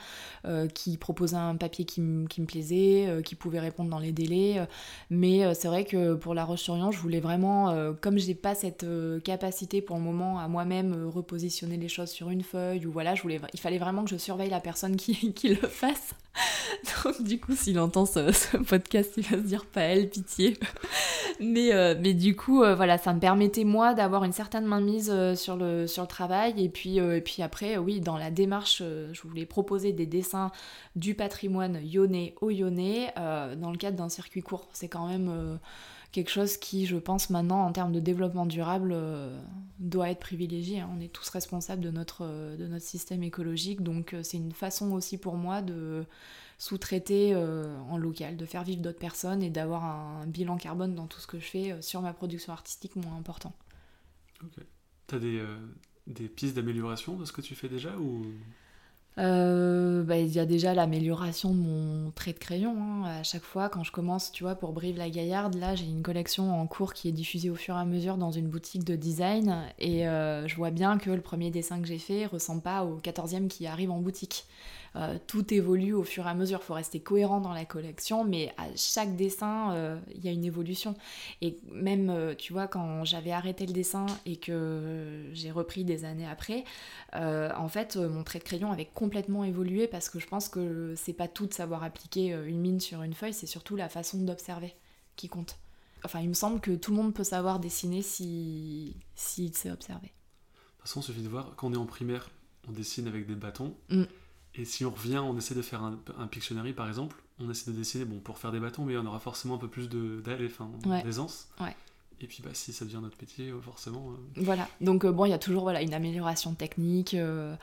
qui proposait un papier qui, me plaisait, qui pouvait répondre dans les délais. mais c'est vrai que pour La Roche-sur-Yon, je voulais vraiment, comme j'ai pas cette capacité pour le moment à moi-même repositionner les choses sur une feuille, ou voilà, je voulais, il fallait vraiment que je surveille la personne qui, le fasse. Donc du coup, s'il entend ce podcast, il va se dire pas elle, pitié. Mais, euh, mais du coup, euh, voilà, ça me permettait moi d'avoir une certaine mainmise euh, sur, le, sur le travail. Et puis, et puis après, oui, dans la démarche, je voulais proposer des dessins du patrimoine lyonnais au lyonnais dans le cadre d'un circuit court. C'est quand même quelque chose qui, je pense maintenant, en termes de développement durable, doit être privilégié. hein. On est tous responsables de notre, de notre système écologique. Donc c'est une façon aussi pour moi de sous-traiter euh, en local, de faire vivre d'autres personnes et d'avoir un bilan carbone dans tout ce que je fais euh, sur ma production artistique moins important. T'as des, euh, des pistes d'amélioration de ce que tu fais déjà ou... Euh, bah, il y a déjà l'amélioration de mon trait de crayon. hein. À chaque fois, quand je commence, tu vois, pour Brive-la-Gaillarde, là, j'ai une collection en cours qui est diffusée au fur et à mesure dans une boutique de design. Et euh, je vois bien que le premier dessin que j'ai fait ressemble pas au 14e qui arrive en boutique. Euh, tout évolue au fur et à mesure. Il faut rester cohérent dans la collection, mais à chaque dessin, il y a une évolution. Et même, tu vois, quand j'avais arrêté le dessin et que j'ai repris des années après, en fait, mon trait de crayon avait complètement évolué parce que je pense que c'est pas tout de savoir appliquer euh, une mine sur une feuille, c'est surtout la façon d'observer qui compte. Enfin, il me semble que tout le monde peut savoir dessiner si s'il sait observer. De toute façon, il suffit de voir, quand on est en primaire, on dessine avec des bâtons. Mm. Et si on revient, on essaie de faire un, un Pictionary par exemple, on essaie de dessiner bon, pour faire des bâtons, mais on aura forcément un peu plus de- d'aisance. Ouais. Et puis bah, si ça devient notre métier, euh, forcément. euh, Voilà, donc euh, bon, il y a toujours voilà, une amélioration technique euh,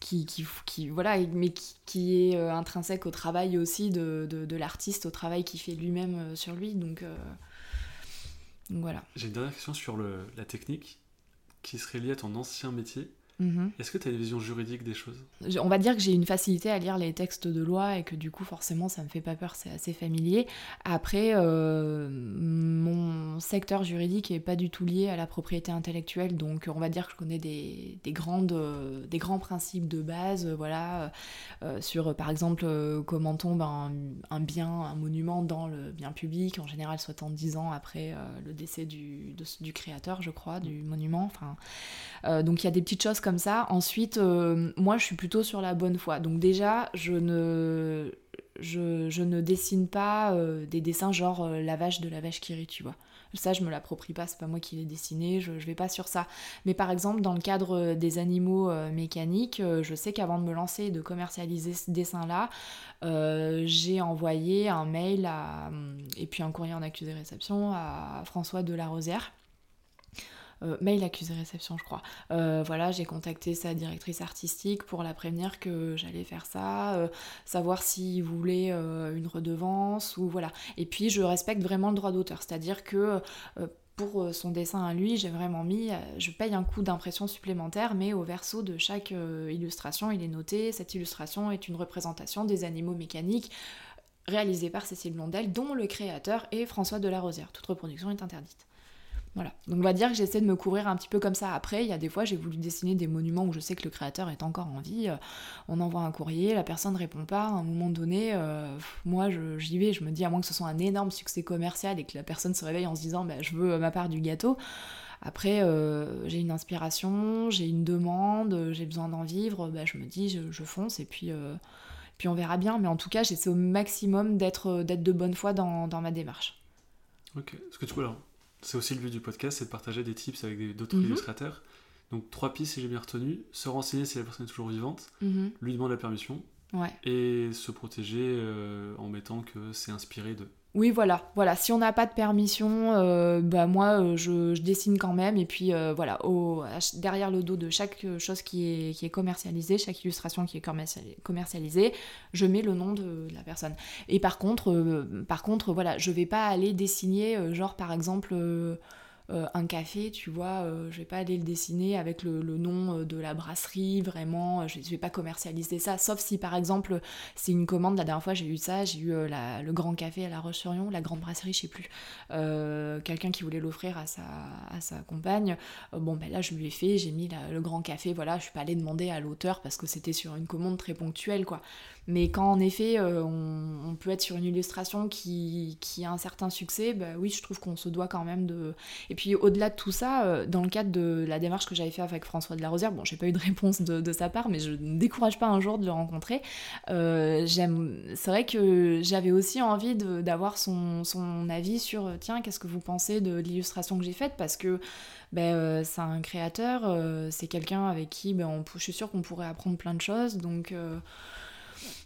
qui, qui, qui- voilà, mais qui, qui est intrinsèque au travail aussi de, de, de l'artiste, au travail qu'il fait lui-même sur lui. Donc, donc voilà. J'ai une dernière question sur le, la technique qui serait liée à ton ancien métier. Mhm. Est-ce que tu as une vision juridique des choses? On va dire que j'ai une facilité à lire les textes de loi et que du coup forcément ça me fait pas peur, c'est assez familier. Après, euh, mon secteur juridique est pas du tout lié à la propriété intellectuelle, donc on va dire que je connais des, des grandes, euh, des grands principes de base, euh, voilà, sur par exemple comment tombe un, un bien, un monument dans le bien public, en général 70 ans après le décès du, de- du créateur, je crois, du monument. Enfin, donc il y a des petites choses comme ça. Ensuite, euh, moi je suis plutôt sur la bonne foi. Donc déjà, je ne, dessine pas euh, des dessins genre euh, la vache de la vache qui rit, tu vois. Ça, je me l'approprie pas, c'est pas moi qui l'ai dessiné, je, vais pas sur ça. Mais par exemple, dans le cadre des animaux mécaniques, je sais qu'avant de me lancer et de commercialiser ce dessin-là, j'ai envoyé un mail et puis un courrier en accusé-réception à François Delarosière. Euh, mail accusé-réception, je crois. Euh, voilà, j'ai contacté sa directrice artistique pour la prévenir que j'allais faire ça, euh, savoir s'il voulait une redevance ou voilà. Et puis je respecte vraiment le droit d'auteur, c'est-à-dire que pour son dessin à lui, j'ai vraiment mis, je paye un coût d'impression supplémentaire, mais au verso de chaque illustration, il est noté, cette illustration est une représentation des animaux mécaniques réalisée par Cécile Blondel, dont le créateur est François Delarosière. Toute reproduction est interdite. Voilà. Donc on va dire que j'essaie de me couvrir un petit peu comme ça. Après, il y a des fois, j'ai voulu dessiner des monuments où je sais que le créateur est encore en vie. Euh, on envoie un courrier, la personne ne répond pas. À un moment donné, euh, moi, j'y vais. Je me dis, à moins que ce soit un énorme succès commercial et que la personne se réveille en se disant, bah, je veux ma part du gâteau. Après, euh, j'ai une inspiration, j'ai une demande, j'ai besoin d'en vivre. Bah, je me dis, je, fonce et puis, puis on verra bien. Mais en tout cas, j'essaie au maximum d'être de bonne foi dans, ma démarche. Ok. Est-ce que tu peux alors c'est aussi le but du podcast, c'est de partager des tips avec d'autres mhm. illustrateurs. Donc trois pistes si j'ai bien retenu, se renseigner si la personne est toujours vivante, mhm. lui demander la permission, et se protéger euh, en mettant que c'est inspiré de. Oui, voilà, voilà. Si on n'a pas de permission, euh, bah moi, euh, je, dessine quand même. Et puis voilà, au, derrière le dos de chaque chose qui est, qui est commercialisée, chaque illustration qui est commercialisée, je mets le nom de, la personne. Et par contre, par contre, voilà, je vais pas aller dessiner, genre par exemple euh, un café, tu vois, euh, je vais pas aller le dessiner avec le, nom euh, de la brasserie, vraiment, je, vais pas commercialiser ça, sauf si par exemple c'est une commande, la dernière fois j'ai eu ça, j'ai eu le grand café à La Roche-sur-Yon, la grande brasserie, je sais plus, quelqu'un qui voulait l'offrir à sa, à sa compagne, bon ben là je lui ai fait, j'ai mis le grand café, voilà, je suis pas allée demander à l'auteur parce que c'était sur une commande très ponctuelle, quoi. Mais quand en effet on, peut être sur une illustration qui, a un certain succès, bah oui, je trouve qu'on se doit quand même de. Et puis au-delà de tout ça, euh, dans le cadre de la démarche que j'avais fait avec François de la Rosière, bon, j'ai pas eu de réponse de, sa part, mais je ne décourage pas un jour de le rencontrer. Euh, c'est vrai que j'avais aussi envie d'avoir son, son, avis sur, euh, tiens, qu'est-ce que vous pensez de l'illustration que j'ai faite, parce que ben, c'est un créateur, c'est quelqu'un avec qui ben, on, je suis sûre qu'on pourrait apprendre plein de choses, donc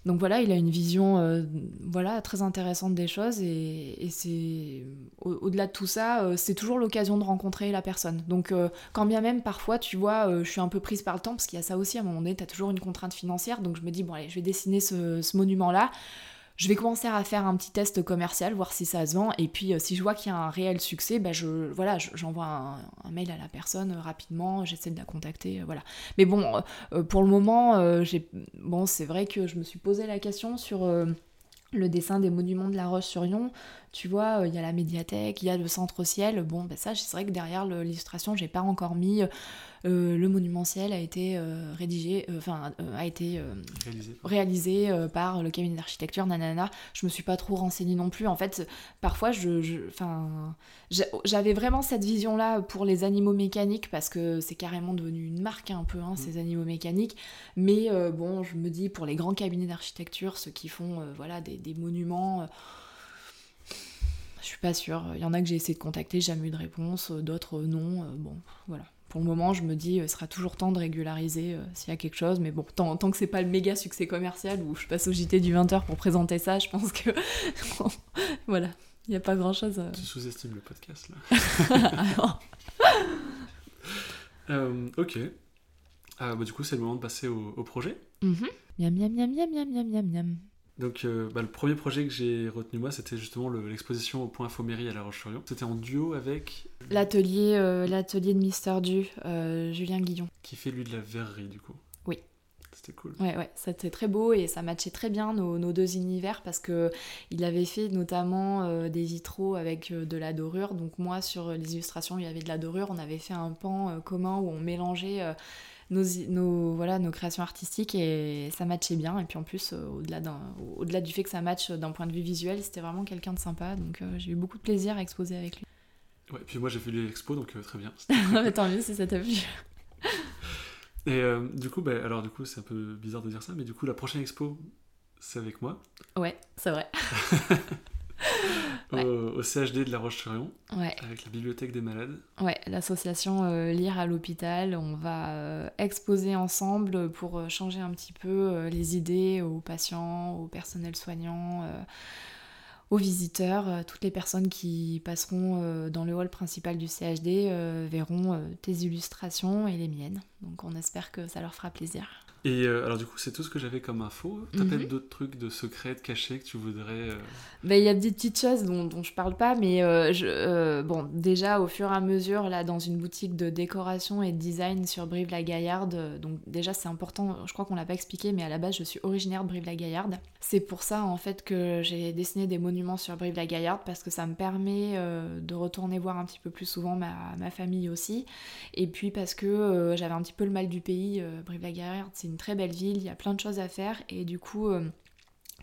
donc voilà, il a une vision euh, voilà, très intéressante des choses et, c'est au-delà de tout ça, euh, c'est toujours l'occasion de rencontrer la personne. Donc euh, quand bien même parfois, tu vois, je suis un peu prise par le temps parce qu'il y a ça aussi. À un moment donné, tu as toujours une contrainte financière, donc je me dis bon allez, je vais dessiner ce monument-là je vais commencer à faire un petit test commercial, voir si ça se vend. Et puis, euh, si je vois qu'il y a un réel succès, ben je, voilà, j'envoie un, mail à la personne euh, rapidement, j'essaie de la contacter, euh, voilà. Mais bon, pour le moment, bon, c'est vrai que je me suis posé la question sur le dessin des monuments de la Roche-sur-Yon. Tu vois, il y a la médiathèque, il y a le centre ciel. Bon, ben ça, c'est vrai que derrière l'illustration, j'ai pas encore mis euh, le monumentiel a été euh, rédigé, euh, enfin a été réalisé, par le cabinet d'architecture, nanana. Je me suis pas trop renseignée non plus. En fait, parfois, je, j'avais vraiment cette vision-là pour les animaux mécaniques parce que c'est carrément devenu une marque un peu, hein, mm. ces animaux mécaniques. Mais bon, je me dis pour les grands cabinets d'architecture, ceux qui font voilà des, des monuments. Je suis pas sûre. Il y en a que j'ai essayé de contacter, jamais eu de réponse. D'autres, non. Bon, voilà pour le moment, je me dis, euh, il sera toujours temps de régulariser euh, s'il y a quelque chose. Mais bon, tant, tant que c'est pas le méga succès commercial où je passe au JT du 20h pour présenter ça, je pense que. voilà, il n'y a pas grand chose. Tu sous-estimes le podcast là. euh, ok. Ah, bah, du coup, c'est le moment de passer au, projet. Mm Miam, miam, miam, miam, miam, miam, miam, miam. Donc, euh, bah, le premier projet que j'ai retenu moi, c'était justement l'exposition au Point Infomérie à La Roche-sur-Yon. C'était en duo avec l'atelier, euh, l'atelier de Mister Du, euh, Julien Guillon. Qui fait lui de la verrerie du coup. Oui. C'était cool. Ouais, ouais, c'était très beau et ça matchait très bien nos, nos deux univers parce que il avait fait notamment des vitraux avec de la dorure. Donc moi, sur les illustrations, il y avait de la dorure. On avait fait un pan commun où on mélangeait nos, voilà, nos créations artistiques et ça matchait bien. Et puis en plus, euh, au-delà, au-delà du fait que ça matche d'un point de vue visuel, c'était vraiment quelqu'un de sympa. Donc euh, j'ai eu beaucoup de plaisir à exposer avec lui. Ouais, puis moi j'ai vu l'expo, donc euh, très bien. tant mieux si ça t'a plu. et du coup, bah, alors du coup, c'est un peu bizarre de dire ça, mais du coup, la prochaine expo, c'est avec moi. Ouais, c'est vrai. au, CHD de La Roche-sur-Yon, avec la Bibliothèque des Malades. Ouais, l'association euh, Lire à l'hôpital. On va euh, exposer ensemble pour euh, changer un petit peu les idées aux patients, aux personnels soignants, aux visiteurs. toutes les personnes qui passeront dans le hall principal du CHD verront tes illustrations et les miennes. Donc on espère que ça leur fera plaisir. Et euh, alors du coup, c'est tout ce que j'avais comme info. T'as Mhm. peut-être d'autres trucs de secrets, de cachés que tu voudrais... euh, Ben, Il y a des petites choses dont, dont je parle pas, mais euh, je, bon, déjà au fur et à mesure, là, dans une boutique de décoration et de design sur Brive-la-Gaillarde, donc déjà c'est important, je crois qu'on l'a pas expliqué, mais à la base je suis originaire de Brive-la-Gaillarde. C'est pour ça en fait que j'ai dessiné des monuments sur Brive-la-Gaillarde parce que ça me permet de retourner voir un petit peu plus souvent ma, ma famille aussi, et puis parce que j'avais un petit peu le mal du pays. Brive-la-Gaillarde, c'est une très belle ville, il y a plein de choses à faire, et du coup. euh,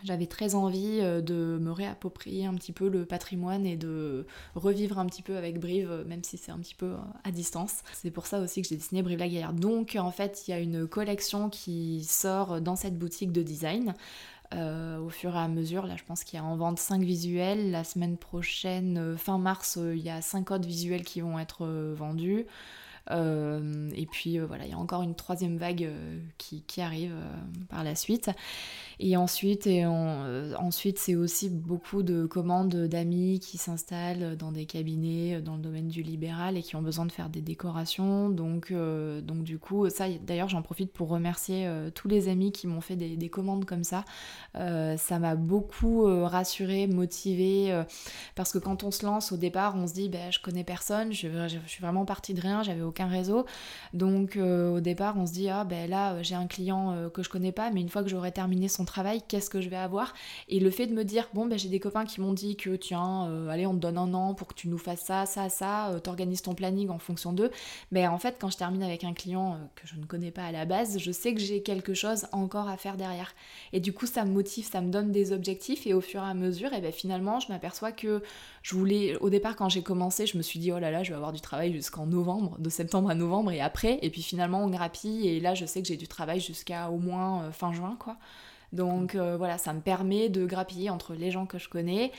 j'avais très envie euh, de me réapproprier un petit peu le patrimoine et de revivre un petit peu avec Brive, même si c'est un petit peu euh, à distance. C'est pour ça aussi que j'ai dessiné Brive-la-Gaillarde. Donc en fait, il y a une collection qui sort dans cette boutique de design. au fur et à mesure, là je pense qu'il y a en vente 5 visuels. La semaine prochaine, fin mars, il y a 5 autres visuels qui vont être vendus. Euh, et puis euh, voilà, il y a encore une troisième vague euh, qui, arrive par la suite. Et ensuite, et ensuite c'est aussi beaucoup de commandes d'amis qui s'installent dans des cabinets dans le domaine du libéral et qui ont besoin de faire des décorations. Donc, donc du coup, ça, d'ailleurs, j'en profite pour remercier tous les amis qui m'ont fait des, des commandes comme ça. Ça m'a beaucoup rassurée, motivée, parce que quand on se lance au départ, on se dit, ben, je connais personne, je, je- je suis vraiment partie de rien, j'avais réseau. Donc euh, au départ, on se dit, ah ben là, euh, j'ai un client euh, que je connais pas, mais une fois que j'aurai terminé son travail, qu'est-ce que je vais avoir? Et le fait de me dire, bon, ben j'ai des copains qui m'ont dit que, tiens, allez, on te donne un an pour que tu nous fasses ça, ça, ça, t'organises ton planning en fonction d'eux. Ben en fait, quand je termine avec un client que je ne connais pas à la base, je sais que j'ai quelque chose encore à faire derrière. Et du coup, ça me motive, ça me donne des objectifs, et au fur et à mesure, et ben finalement, je m'aperçois que je voulais, au départ, quand j'ai commencé, je me suis dit, oh là là, je vais avoir du travail jusqu'en novembre, de septembre à novembre et après. Et puis finalement, on grappille et là, je sais que j'ai du travail jusqu'à au moins euh, fin juin, quoi. Donc euh, voilà, ça me permet de grappiller entre les gens que je connais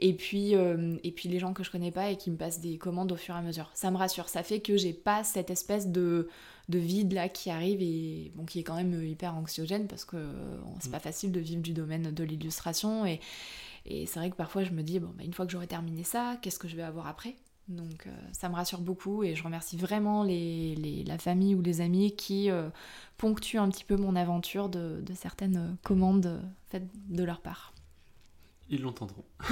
et puis, euh, et puis les gens que je connais pas et qui me passent des commandes au fur et à mesure. Ça me rassure, ça fait que j'ai pas cette espèce de, de vide là qui arrive et bon, qui est quand même hyper anxiogène parce que euh, c'est pas facile de vivre du domaine de l'illustration et, et c'est vrai que parfois je me dis, bon, bah, une fois que j'aurai terminé ça, qu'est-ce que je vais avoir après? Donc euh, ça me rassure beaucoup et je remercie vraiment les, les- la famille ou les amis qui euh, ponctuent un petit peu mon aventure de, de certaines euh, commandes euh, faites de leur part. Ils l'entendront.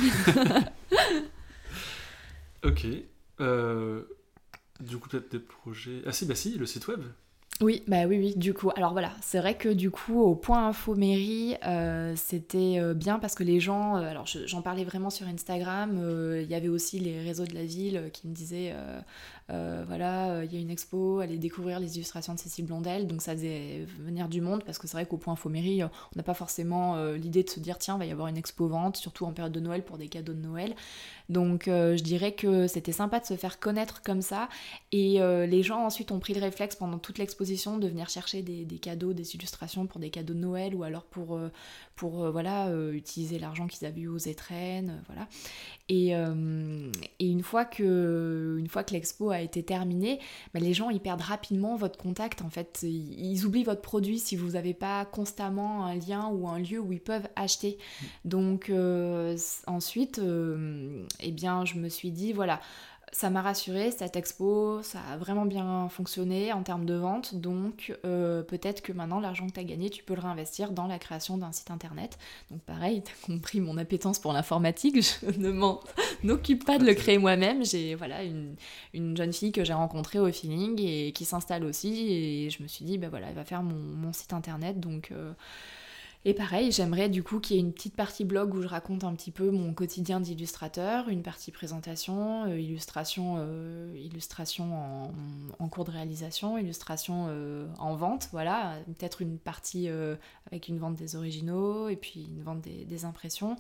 ok. Du coup, peut-être des projets... Ah si, bah si, le site web. Oui, bah oui, oui, du coup. Alors voilà, c'est vrai que du coup, au point info mairie, euh, c'était euh, bien parce que les gens, euh, alors je- j'en parlais vraiment sur Instagram, il y avait aussi les réseaux de la ville qui me disaient, euh, voilà, euh, il y a une expo, allez découvrir les illustrations de Cécile Blondel, donc ça faisait venir du monde parce que c'est vrai qu'au point mairie, euh, on n'a pas forcément l'idée de se dire, tiens, il va y avoir une expo vente, surtout en période de Noël pour des cadeaux de Noël. Donc je dirais que c'était sympa de se faire connaître comme ça. Et les gens ensuite ont pris le réflexe pendant toute l'exposition de venir chercher des, cadeaux, des illustrations pour des cadeaux de Noël ou alors pour, voilà, utiliser l'argent qu'ils avaient eu aux étrennes. voilà. Et, une fois que, que l'expo a été terminée, bah, les gens ils perdent rapidement votre contact. En fait, ils, oublient votre produit si vous n'avez pas constamment un lien ou un lieu où ils peuvent acheter. Donc euh, ensuite, euh, eh bien, je me suis dit voilà ça m'a rassurée, cette expo, ça a vraiment bien fonctionné en termes de vente, donc euh, peut-être que maintenant l'argent que tu as gagné, tu peux le réinvestir dans la création d'un site internet. Donc pareil, tu as compris mon appétence pour l'informatique, je ne m'en occupe pas de le créer moi-même. J'ai voilà, une, une jeune fille que j'ai rencontrée au feeling et qui s'installe aussi, et je me suis dit, bah voilà, elle va faire mon, mon site internet, donc... euh, et pareil, j'aimerais du coup qu'il y ait une petite partie blog où je raconte un petit peu mon quotidien d'illustrateur, une partie présentation, euh, illustration, euh, en, cours de réalisation, illustration euh, en vente, voilà, peut-être une partie avec une vente des originaux et puis une vente des impressions.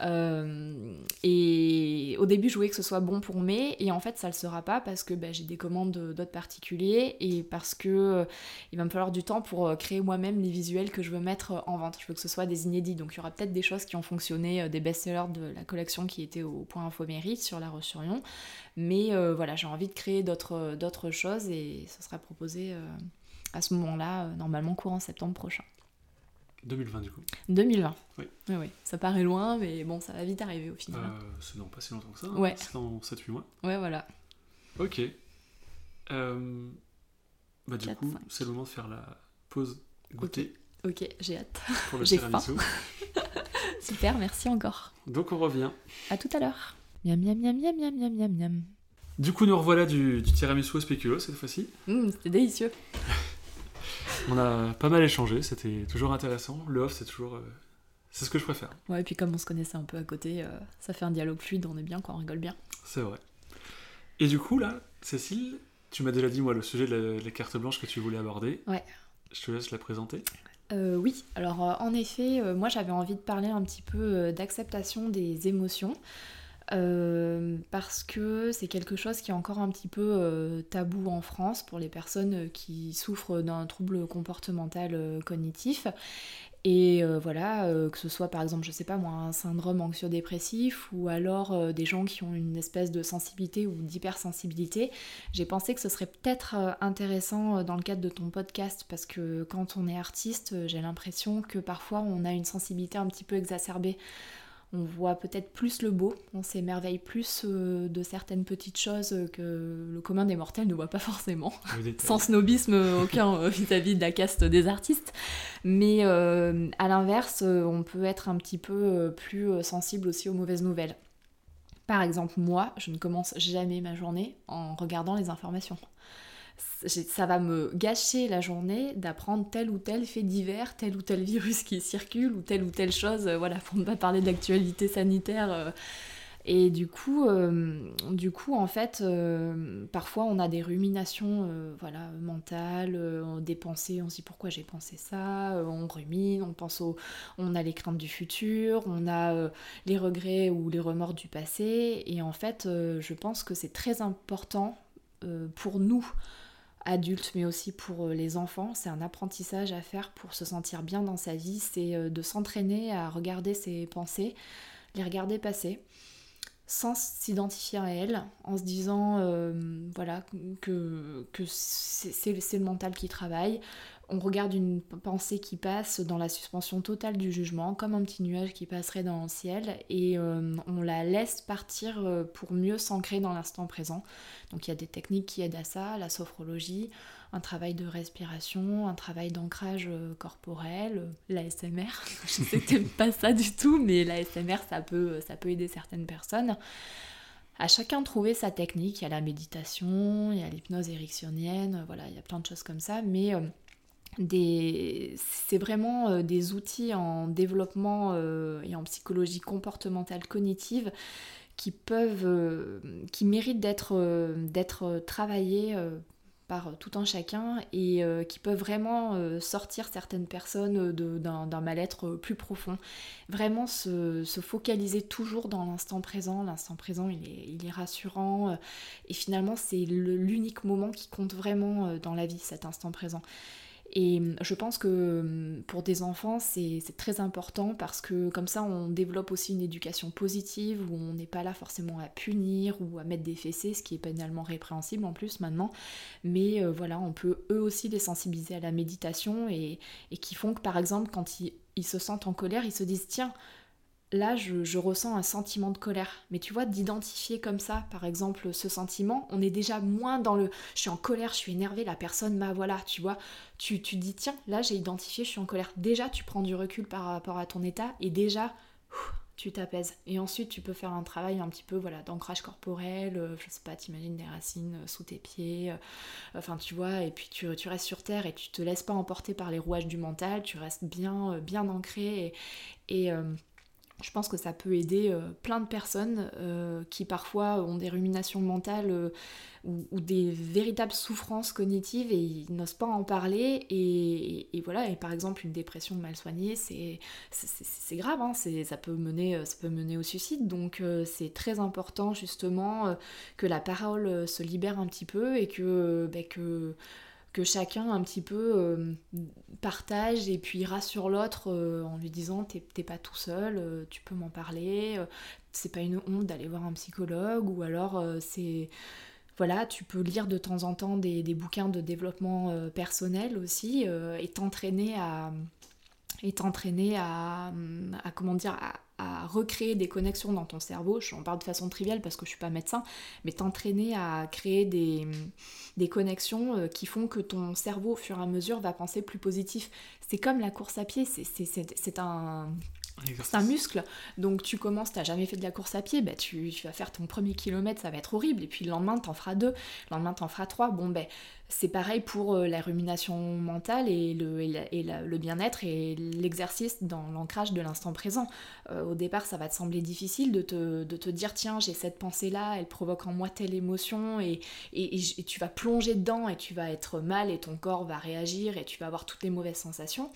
Euh, et au début, je voulais que ce soit bon pour mai, et en fait, ça le sera pas parce que bah, j'ai des commandes d'autres particuliers et parce que euh, il va me falloir du temps pour euh, créer moi-même les visuels que je veux mettre en vente. Je veux que ce soit des inédits, donc il y aura peut-être des choses qui ont fonctionné, des best-sellers de la collection qui était au point info mérite sur La Roche-sur-Yon, mais voilà, j'ai envie de créer d'autres choses et ça sera proposé à ce moment-là, normalement courant septembre prochain. 2020 du coup. 2020. Oui. Oui, oui. Ça paraît loin, mais bon, ça va vite arriver au final. Euh, c'est non pas si longtemps que ça. hein. Ouais. C'est dans 7-8 mois. Ouais, voilà. Ok. Euh, Bah du coup, c'est le moment de faire la pause goûter. Ok, j'ai hâte. Pour le J'ai tiramisu. Super, merci encore. Donc on revient. À tout à l'heure. Miam miam miam miam miam miam miam miam. Du coup, nous revoilà du, du tiramisu au spéculo cette fois-ci. Hum, C'était délicieux. On a pas mal échangé, c'était toujours intéressant. Le off, c'est toujours. euh, c'est ce que je préfère. Ouais, et puis comme on se connaissait un peu à côté, euh, ça fait un dialogue fluide, on est bien, quoi, on rigole bien. C'est vrai. Et du coup, là, Cécile, tu m'as déjà dit, moi, le sujet de la, la carte blanche que tu voulais aborder. Ouais. Je te laisse la présenter. Euh, oui, alors euh, en effet, euh, moi j'avais envie de parler un petit peu euh, d'acceptation des émotions. Euh, parce que c'est quelque chose qui est encore un petit peu euh, tabou en France pour les personnes qui souffrent d'un trouble comportemental euh, cognitif. Et euh, voilà, euh, que ce soit par exemple, je sais pas moi, un syndrome anxio-dépressif ou alors euh, des gens qui ont une espèce de sensibilité ou d'hypersensibilité, j'ai pensé que ce serait peut-être euh, intéressant euh, dans le cadre de ton podcast parce que quand on est artiste, euh, j'ai l'impression que parfois on a une sensibilité un petit peu exacerbée. On voit peut-être plus le beau, on s'émerveille plus euh, de certaines petites choses euh, que le commun des mortels ne voit pas forcément sans snobisme aucun euh, vis-à-vis de la caste des artistes. Mais euh, à l'inverse, euh, on peut être un petit peu euh, plus euh, sensible aussi aux mauvaises nouvelles. Par exemple, moi, je ne commence jamais ma journée en regardant les informations. Ça va me gâcher la journée d'apprendre tel ou tel fait divers, tel ou tel virus qui circule ou telle ou telle chose, euh, voilà, pour ne pas parler de l'actualité sanitaire. euh, et du coup, euh, du coup, en fait, parfois on a des ruminations voilà, mentales, des pensées, on se dit pourquoi j'ai pensé ça, on rumine, on pense au, on a les craintes du futur, on a les regrets ou les remords du passé. Et en fait, je pense que c'est très important pour nous, adultes, mais aussi pour euh, les enfants. C'est un apprentissage à faire pour se sentir bien dans sa vie, c'est euh, de s'entraîner à regarder ses pensées, les regarder passer sans s'identifier à elles, en se disant euh, voilà que, c'est le mental qui travaille. On regarde une pensée qui passe dans la suspension totale du jugement, comme un petit nuage qui passerait dans le ciel, et euh, on la laisse partir euh, pour mieux s'ancrer dans l'instant présent. Donc il y a des techniques qui aident à ça, la sophrologie, un travail de respiration, un travail d'ancrage euh, corporel, l'ASMR. Je sais que pas ça du tout, mais l'ASMR ça peut, ça peut aider certaines personnes. À chacun trouver sa technique. Il y a la méditation, il y a l'hypnose érectionienne, euh, voilà, il y a plein de choses comme ça, c'est vraiment euh, des outils en développement euh, et en psychologie comportementale cognitive qui peuvent, euh, qui méritent d'être d'être travaillés par tout un chacun et qui peuvent vraiment sortir certaines personnes de- d'un mal-être plus profond. Vraiment se, se focaliser toujours dans l'instant présent. L'instant présent, il est, il est rassurant et finalement, c'est l'unique moment qui compte vraiment dans la vie, cet instant présent. Et hum, je pense que hum, pour des enfants, c'est très important parce que comme ça, on développe aussi une éducation positive où on n'est pas là forcément à punir ou à mettre des fessées, ce qui est pénalement répréhensible en plus maintenant. Mais euh, voilà, on peut eux aussi les sensibiliser à la méditation et, qui font que par exemple, quand ils se sentent en colère, ils se disent tiens, là je, ressens un sentiment de colère. Mais tu vois, d'identifier comme ça, par exemple, ce sentiment, on est déjà moins dans le je suis en colère, je suis énervée, la personne m'a, voilà, tu vois, tu, tu dis tiens, là j'ai identifié, je suis en colère. Déjà, tu prends du recul par rapport à ton état et déjà, tu t'apaises. Et ensuite, tu peux faire un travail un petit peu voilà, d'ancrage corporel, euh, je sais pas, t'imagines des racines euh, sous tes pieds, euh, enfin tu vois, et puis tu, restes sur terre et tu te laisses pas emporter par les rouages du mental, tu restes bien, bien ancré et, je pense que ça peut aider euh, plein de personnes euh, qui parfois ont des ruminations mentales euh, ou, des véritables souffrances cognitives et ils n'osent pas en parler. Et, voilà, et par exemple, une dépression mal soignée, c'est grave, hein, ça, peut mener, ça peut mener au suicide. Donc c'est très important justement que la parole se libère un petit peu et que, que que chacun un petit peu euh, partage et puis rassure l'autre euh, en lui disant t'es pas tout seul, euh, tu peux m'en parler, c'est pas une honte d'aller voir un psychologue ou alors c'est voilà, tu peux lire de temps en temps des, des bouquins de développement personnel aussi et t'entraîner à et t'entraîner à, à recréer des connexions dans ton cerveau, j'en parle de façon triviale parce que je suis pas médecin, mais t'entraîner à créer des, des connexions euh, qui font que ton cerveau au fur et à mesure va penser plus positif. C'est comme la course à pied, c'est un c'est un muscle. Donc tu commences, t'as jamais fait de la course à pied, bah, tu, vas faire ton premier kilomètre, ça va être horrible. Et puis le lendemain, t'en feras deux, le lendemain, t'en feras trois. Bon, ben, c'est pareil pour euh, la rumination mentale et le, et le bien-être et l'exercice dans l'ancrage de l'instant présent. Euh, au départ, ça va te sembler difficile de te, de te dire, tiens, j'ai cette pensée-là, elle provoque en moi telle émotion, et, et, et tu vas plonger dedans et tu vas être mal et ton corps va réagir et tu vas avoir toutes les mauvaises sensations.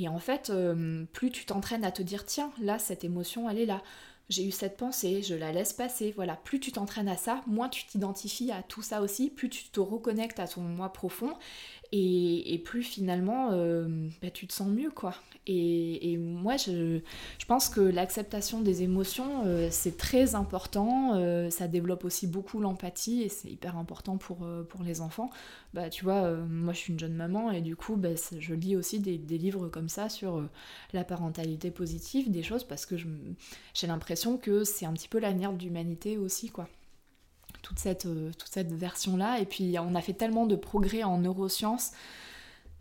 Et en fait, euh, plus tu t'entraînes à te dire, tiens, là, cette émotion, elle est là. J'ai eu cette pensée, je la laisse passer. Voilà, plus tu t'entraînes à ça, moins tu t'identifies à tout ça aussi, plus tu te reconnectes à ton moi profond. Et, plus finalement, euh, bah, tu te sens mieux, quoi. Et, moi, je, pense que l'acceptation des émotions, euh, c'est très important. Euh, ça développe aussi beaucoup l'empathie et c'est hyper important pour, pour les enfants. Bah, tu vois, moi, je suis une jeune maman et du coup, bah, je lis aussi des, livres comme ça sur la parentalité positive, des choses parce que j'ai l'impression que c'est un petit peu l'avenir de l'humanité aussi, quoi toute cette, euh, toute cette version-là. Et puis on a fait tellement de progrès en neurosciences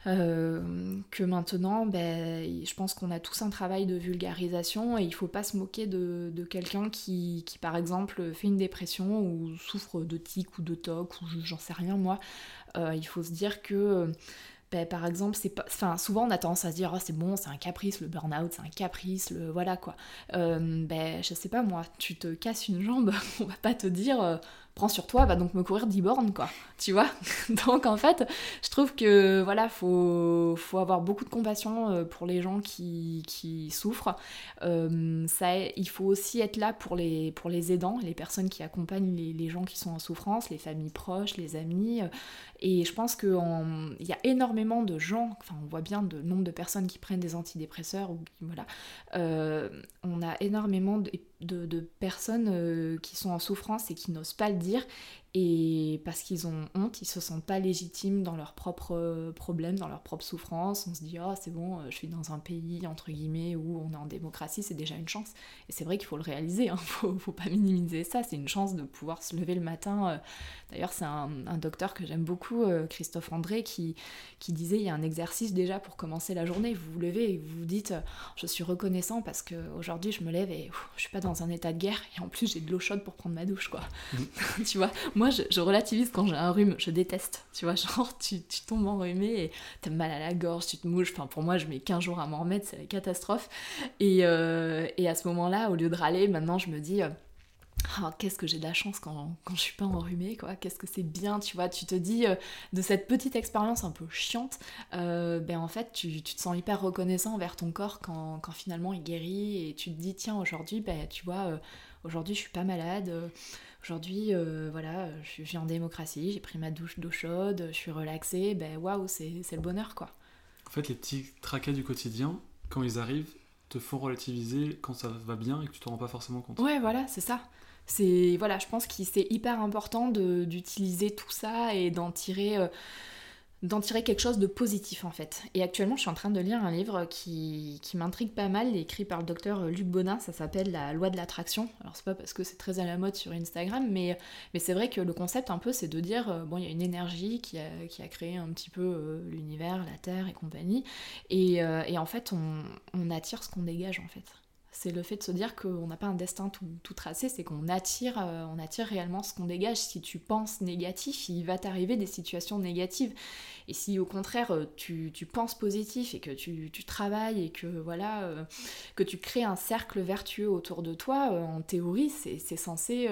euh, que maintenant, ben, je pense qu'on a tous un travail de vulgarisation et il faut pas se moquer de, quelqu'un qui, par exemple, fait une dépression ou souffre de tic ou de toc ou j'en sais rien moi. Euh, il faut se dire que ben, par exemple, c'est pas, enfin, souvent on a tendance à se dire oh, c'est bon, c'est un caprice, le burn-out, c'est un caprice, le voilà quoi. ben, je sais pas moi, tu te casses une jambe, on va pas te dire prends sur toi, va donc me courir 10 bornes, quoi. Tu vois Donc en fait, je trouve que voilà, faut, faut avoir beaucoup de compassion euh, pour les gens qui, qui souffrent. Euh, ça, il faut aussi être là pour les, pour les aidants, les personnes qui accompagnent les, les gens qui sont en souffrance, les familles proches, les amis. Et je pense qu'il y a énormément de gens, enfin on voit bien le nombre de personnes qui prennent des antidépresseurs, ou voilà. Euh, on a énormément de, personnes euh, qui sont en souffrance et qui n'osent pas le dire et parce qu'ils ont honte, ils se sentent pas légitimes dans leurs propres problèmes, dans leurs propres souffrances. On se dit, oh, c'est bon, euh, je suis dans un pays, entre guillemets, où on est en démocratie, c'est déjà une chance. Et c'est vrai qu'il faut le réaliser, hein. faut, faut, pas minimiser ça, c'est une chance de pouvoir se lever le matin. Euh. D'ailleurs, c'est un, docteur que j'aime beaucoup, euh, Christophe André, qui, qui disait, il y a un exercice déjà pour commencer la journée. Vous vous levez et vous vous dites, je suis reconnaissant parce qu'aujourd'hui, je me lève et je suis pas dans un état de guerre, et en plus, j'ai de l'eau chaude pour prendre ma douche, quoi. Mmh. tu vois, moi, je, relativise quand j'ai un rhume, je déteste. Tu vois, genre, tu, tu tombes enrhumé et t'as mal à la gorge, tu te mouches. Enfin, pour moi, je mets 15 jours à m'en remettre, c'est la catastrophe. Et, euh, et, à ce moment-là, au lieu de râler, maintenant, je me dis. Euh, oh, qu'est-ce que j'ai de la chance quand, quand je suis pas enrhumée, quoi. Qu'est-ce que c'est bien, tu vois. Tu te dis, euh, de cette petite expérience un peu chiante, ben en fait, tu, tu, te sens hyper reconnaissant envers ton corps quand, quand, finalement il guérit et tu te dis, tiens, aujourd'hui, ben, tu vois, aujourd'hui je suis pas malade Aujourd'hui, euh, voilà, je suis en démocratie, j'ai pris ma douche d'eau chaude, je suis relaxée, ben waouh, c'est le bonheur quoi. En fait, les petits tracas du quotidien, quand ils arrivent, te font relativiser quand ça va bien et que tu te rends pas forcément compte. Ouais, voilà, c'est ça. C'est voilà, je pense que c'est hyper important d'utiliser tout ça et d'en tirer euh, d'en tirer quelque chose de positif en fait. Et actuellement, je suis en train de lire un livre qui, qui m'intrigue pas mal, écrit par le docteur Luc Bonin, ça s'appelle La loi de l'attraction. Alors c'est pas parce que c'est très à la mode sur Instagram, mais, mais c'est vrai que le concept un peu c'est de dire, euh, bon il y a une énergie qui a, qui a créé un petit peu euh, l'univers, la Terre et compagnie, et, et en fait on, on attire ce qu'on dégage en fait. C'est le fait de se dire qu'on n'a pas un destin tout, tracé, c'est qu'on attire, euh, on attire réellement ce qu'on dégage. Si tu penses négatif, il va t'arriver des situations négatives. Et si au contraire euh, tu, penses positif et que tu, travailles et que voilà euh, que tu crées un cercle vertueux autour de toi, en théorie c'est censé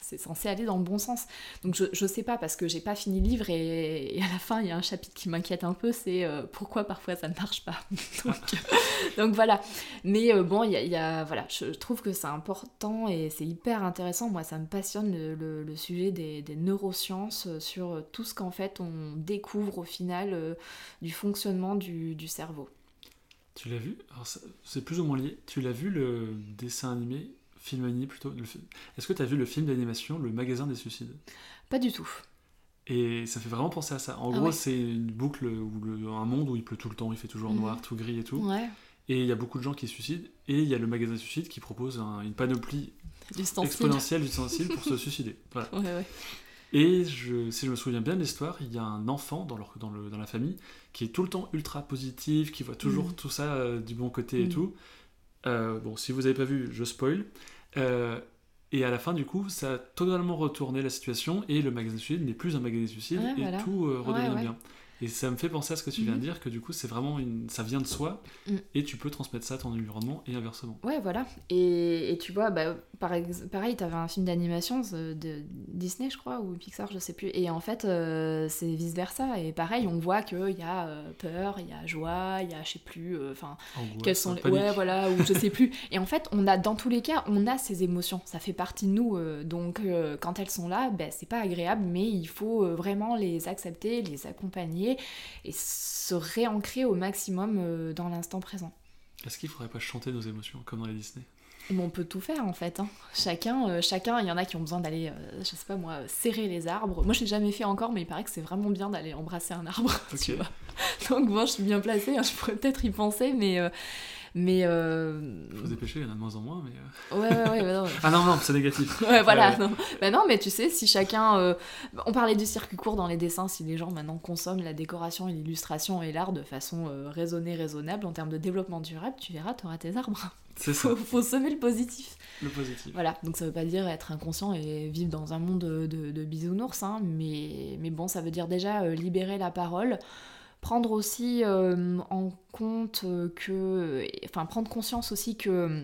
c'est censé aller dans le bon sens. Donc je, je sais pas parce que j'ai pas fini le livre et, à la fin il y a un chapitre qui m'inquiète un peu, c'est pourquoi parfois ça ne marche pas. donc, voilà. Mais bon il y a voilà, je trouve que c'est important et c'est hyper intéressant. Moi, ça me passionne le, sujet des, neurosciences euh, sur tout ce qu'en fait on découvre au final euh, du fonctionnement du, cerveau. Tu l'as vu? C'est plus ou moins lié. Tu l'as vu le dessin animé, film animé plutôt? Est-ce que tu as vu le film d'animation, Le Magasin des Suicides? Pas du tout. Et ça fait vraiment penser à ça. En ah gros, c'est une boucle, un monde où il pleut tout le temps, il fait toujours mm. noir, tout gris et tout. Ouais. Et il y a beaucoup de gens qui se suicident. Et il y a le magasin suicide qui propose une panoplie exponentielle d'ustensiles pour se suicider. Voilà. Ouais, ouais. Et je, si je me souviens bien de l'histoire, il y a un enfant dans, leur, dans, le, dans, la famille qui est tout le temps ultra positif, qui voit toujours Mm. tout ça euh, du bon côté et Mm. tout. Euh, bon, si vous n'avez pas vu, je spoil. Euh, et à la fin, du coup, ça a totalement retourné la situation et le magasin suicide n'est plus un magasin suicide Ouais, et voilà. tout redevient Ouais, ouais. bien. Et ça me fait penser à ce que tu viens de Mhm. dire, que du coup, c'est vraiment une... ça vient de soi Mm. et tu peux transmettre ça à ton environnement et inversement. Ouais, voilà. Et, et tu vois, bah, pareil, t'avais un film d'animation de Disney, je crois, ou Pixar, je sais plus. Et en fait, euh, c'est vice-versa. Et pareil, on voit qu'il y a euh, peur, il y a joie, il y a, je sais plus, euh, enfin, quelles sont les... panique. Ouais, voilà, ou je sais plus. Et en fait, on a, dans tous les cas, on a ces émotions. Ça fait partie de nous. euh, donc, quand elles sont là, ben, c'est pas agréable, mais il faut vraiment les accepter, les accompagner et se réancrer au maximum dans l'instant présent. Est-ce qu'il faudrait pas chanter nos émotions comme dans les Disney? Mais on peut tout faire en fait. hein. Chacun, euh, chacun, il y en a qui ont besoin d'aller, euh, je sais pas moi, serrer les arbres. Moi, je l'ai jamais fait encore, mais il paraît que c'est vraiment bien d'aller embrasser un arbre. tu Ok. vois. Donc bon, je suis bien placée. hein, je pourrais peut-être y penser, mais euh, mais euh, Faut se dépêcher, il y en a de moins en moins, mais... euh, ouais, ouais, ouais, bah non, Ah non, non, c'est négatif. Ouais, voilà. Ouais. Non. Bah non, mais tu sais, si chacun. On parlait du circuit court dans les dessins, si les gens maintenant consomment la décoration et l'illustration et l'art de façon raisonnée, raisonnable en termes de développement durable, tu verras, t'auras tes arbres. C'est ça, Faut, faut semer le positif. le positif. Voilà, donc ça veut pas dire être inconscient et vivre dans un monde de, de- de bisounours, hein, mais, mais bon, ça veut dire déjà euh, libérer la parole, prendre aussi euh, en compte euh, que. Enfin, prendre conscience aussi que.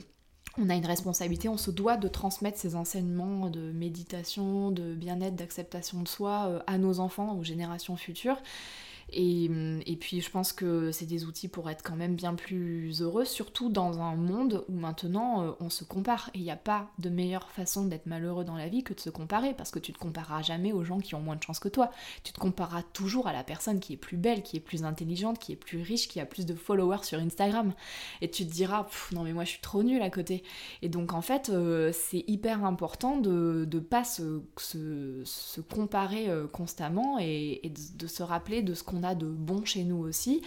On a une responsabilité, on se doit de transmettre ces enseignements de méditation, de bien-être, d'acceptation de soi euh, à nos enfants, aux générations futures. Et, hum, et puis je pense que c'est des outils pour être quand même bien plus heureux, surtout dans un monde où maintenant euh, on se compare. Et il n'y a pas de meilleure façon d'être malheureux dans la vie que de se comparer, parce que tu te compareras jamais aux gens qui ont moins de chance que toi. Tu te compareras toujours à la personne qui est plus belle, qui est plus intelligente, qui est plus riche, qui a plus de followers sur Instagram. Et tu te diras, non mais moi je suis trop nulle à côté. Et donc en fait, euh, c'est hyper important de ne pas se, comparer euh, constamment et, de se rappeler de ce qu'on de bon chez nous aussi.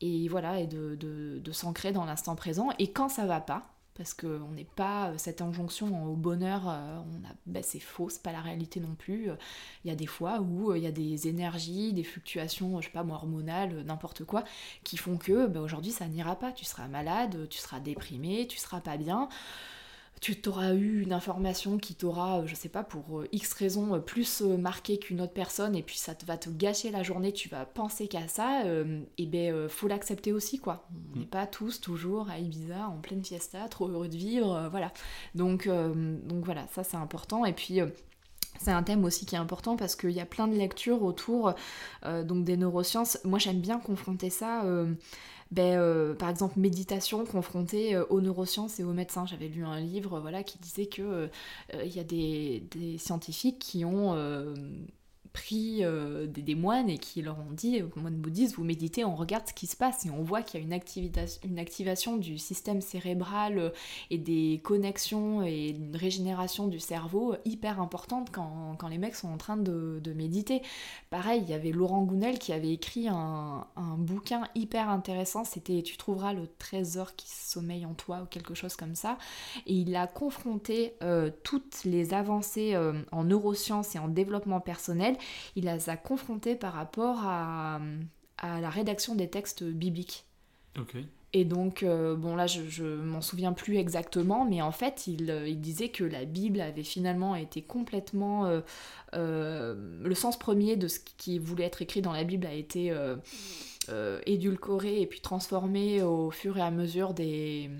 Et voilà, et de, de, s'ancrer dans l'instant présent. Et quand ça va pas, parce qu'on n'est pas euh, cette injonction au bonheur, euh, on a, ben, c'est faux, c'est pas la réalité non plus. Il y a des fois où euh, il y a des énergies, des fluctuations, je sais pas moi, hormonales, n'importe quoi, qui font que ben, aujourd'hui ça n'ira pas. Tu seras malade, tu seras déprimé, tu seras pas bien tu t'auras eu une information qui t'aura, euh, je sais pas, pour euh, X raisons, euh, plus marqué qu'une autre personne, et puis ça te va te gâcher la journée, tu vas penser qu'à ça, euh, et ben faut l'accepter aussi, quoi. On Mm. n'est pas tous toujours à Ibiza, en pleine fiesta, trop heureux de vivre, euh, voilà. Donc, euh, donc voilà, ça c'est important, et puis... c'est un thème aussi qui est important parce qu'il y a plein de lectures autour euh, donc des neurosciences. Moi j'aime bien confronter ça euh, ben, euh, par exemple méditation confrontée euh, aux neurosciences et aux médecins. J'avais lu un livre voilà, qui disait que euh, il y a des, scientifiques qui ont pris euh, des, moines et qui leur ont dit, euh, moines bouddhistes, vous méditez, on regarde ce qui se passe et on voit qu'il y a une, une activation du système cérebral euh, et des connexions et une régénération du cerveau hyper importante quand, quand les mecs sont en train de, de méditer. Pareil, il y avait Laurent Gounel qui avait écrit un, un bouquin hyper intéressant, c'était Tu trouveras le trésor qui sommeille en toi ou quelque chose comme ça. Et il a confronté toutes les avancées en neurosciences et en développement personnel, il les a confrontées par rapport à, à la rédaction des textes bibliques. Et donc, euh, bon là, je, je m'en souviens plus exactement, mais en fait, il, euh, il disait que la Bible avait finalement été complètement... euh, euh, le sens premier de ce qui voulait être écrit dans la Bible a été édulcoré et puis transformé au fur et à mesure des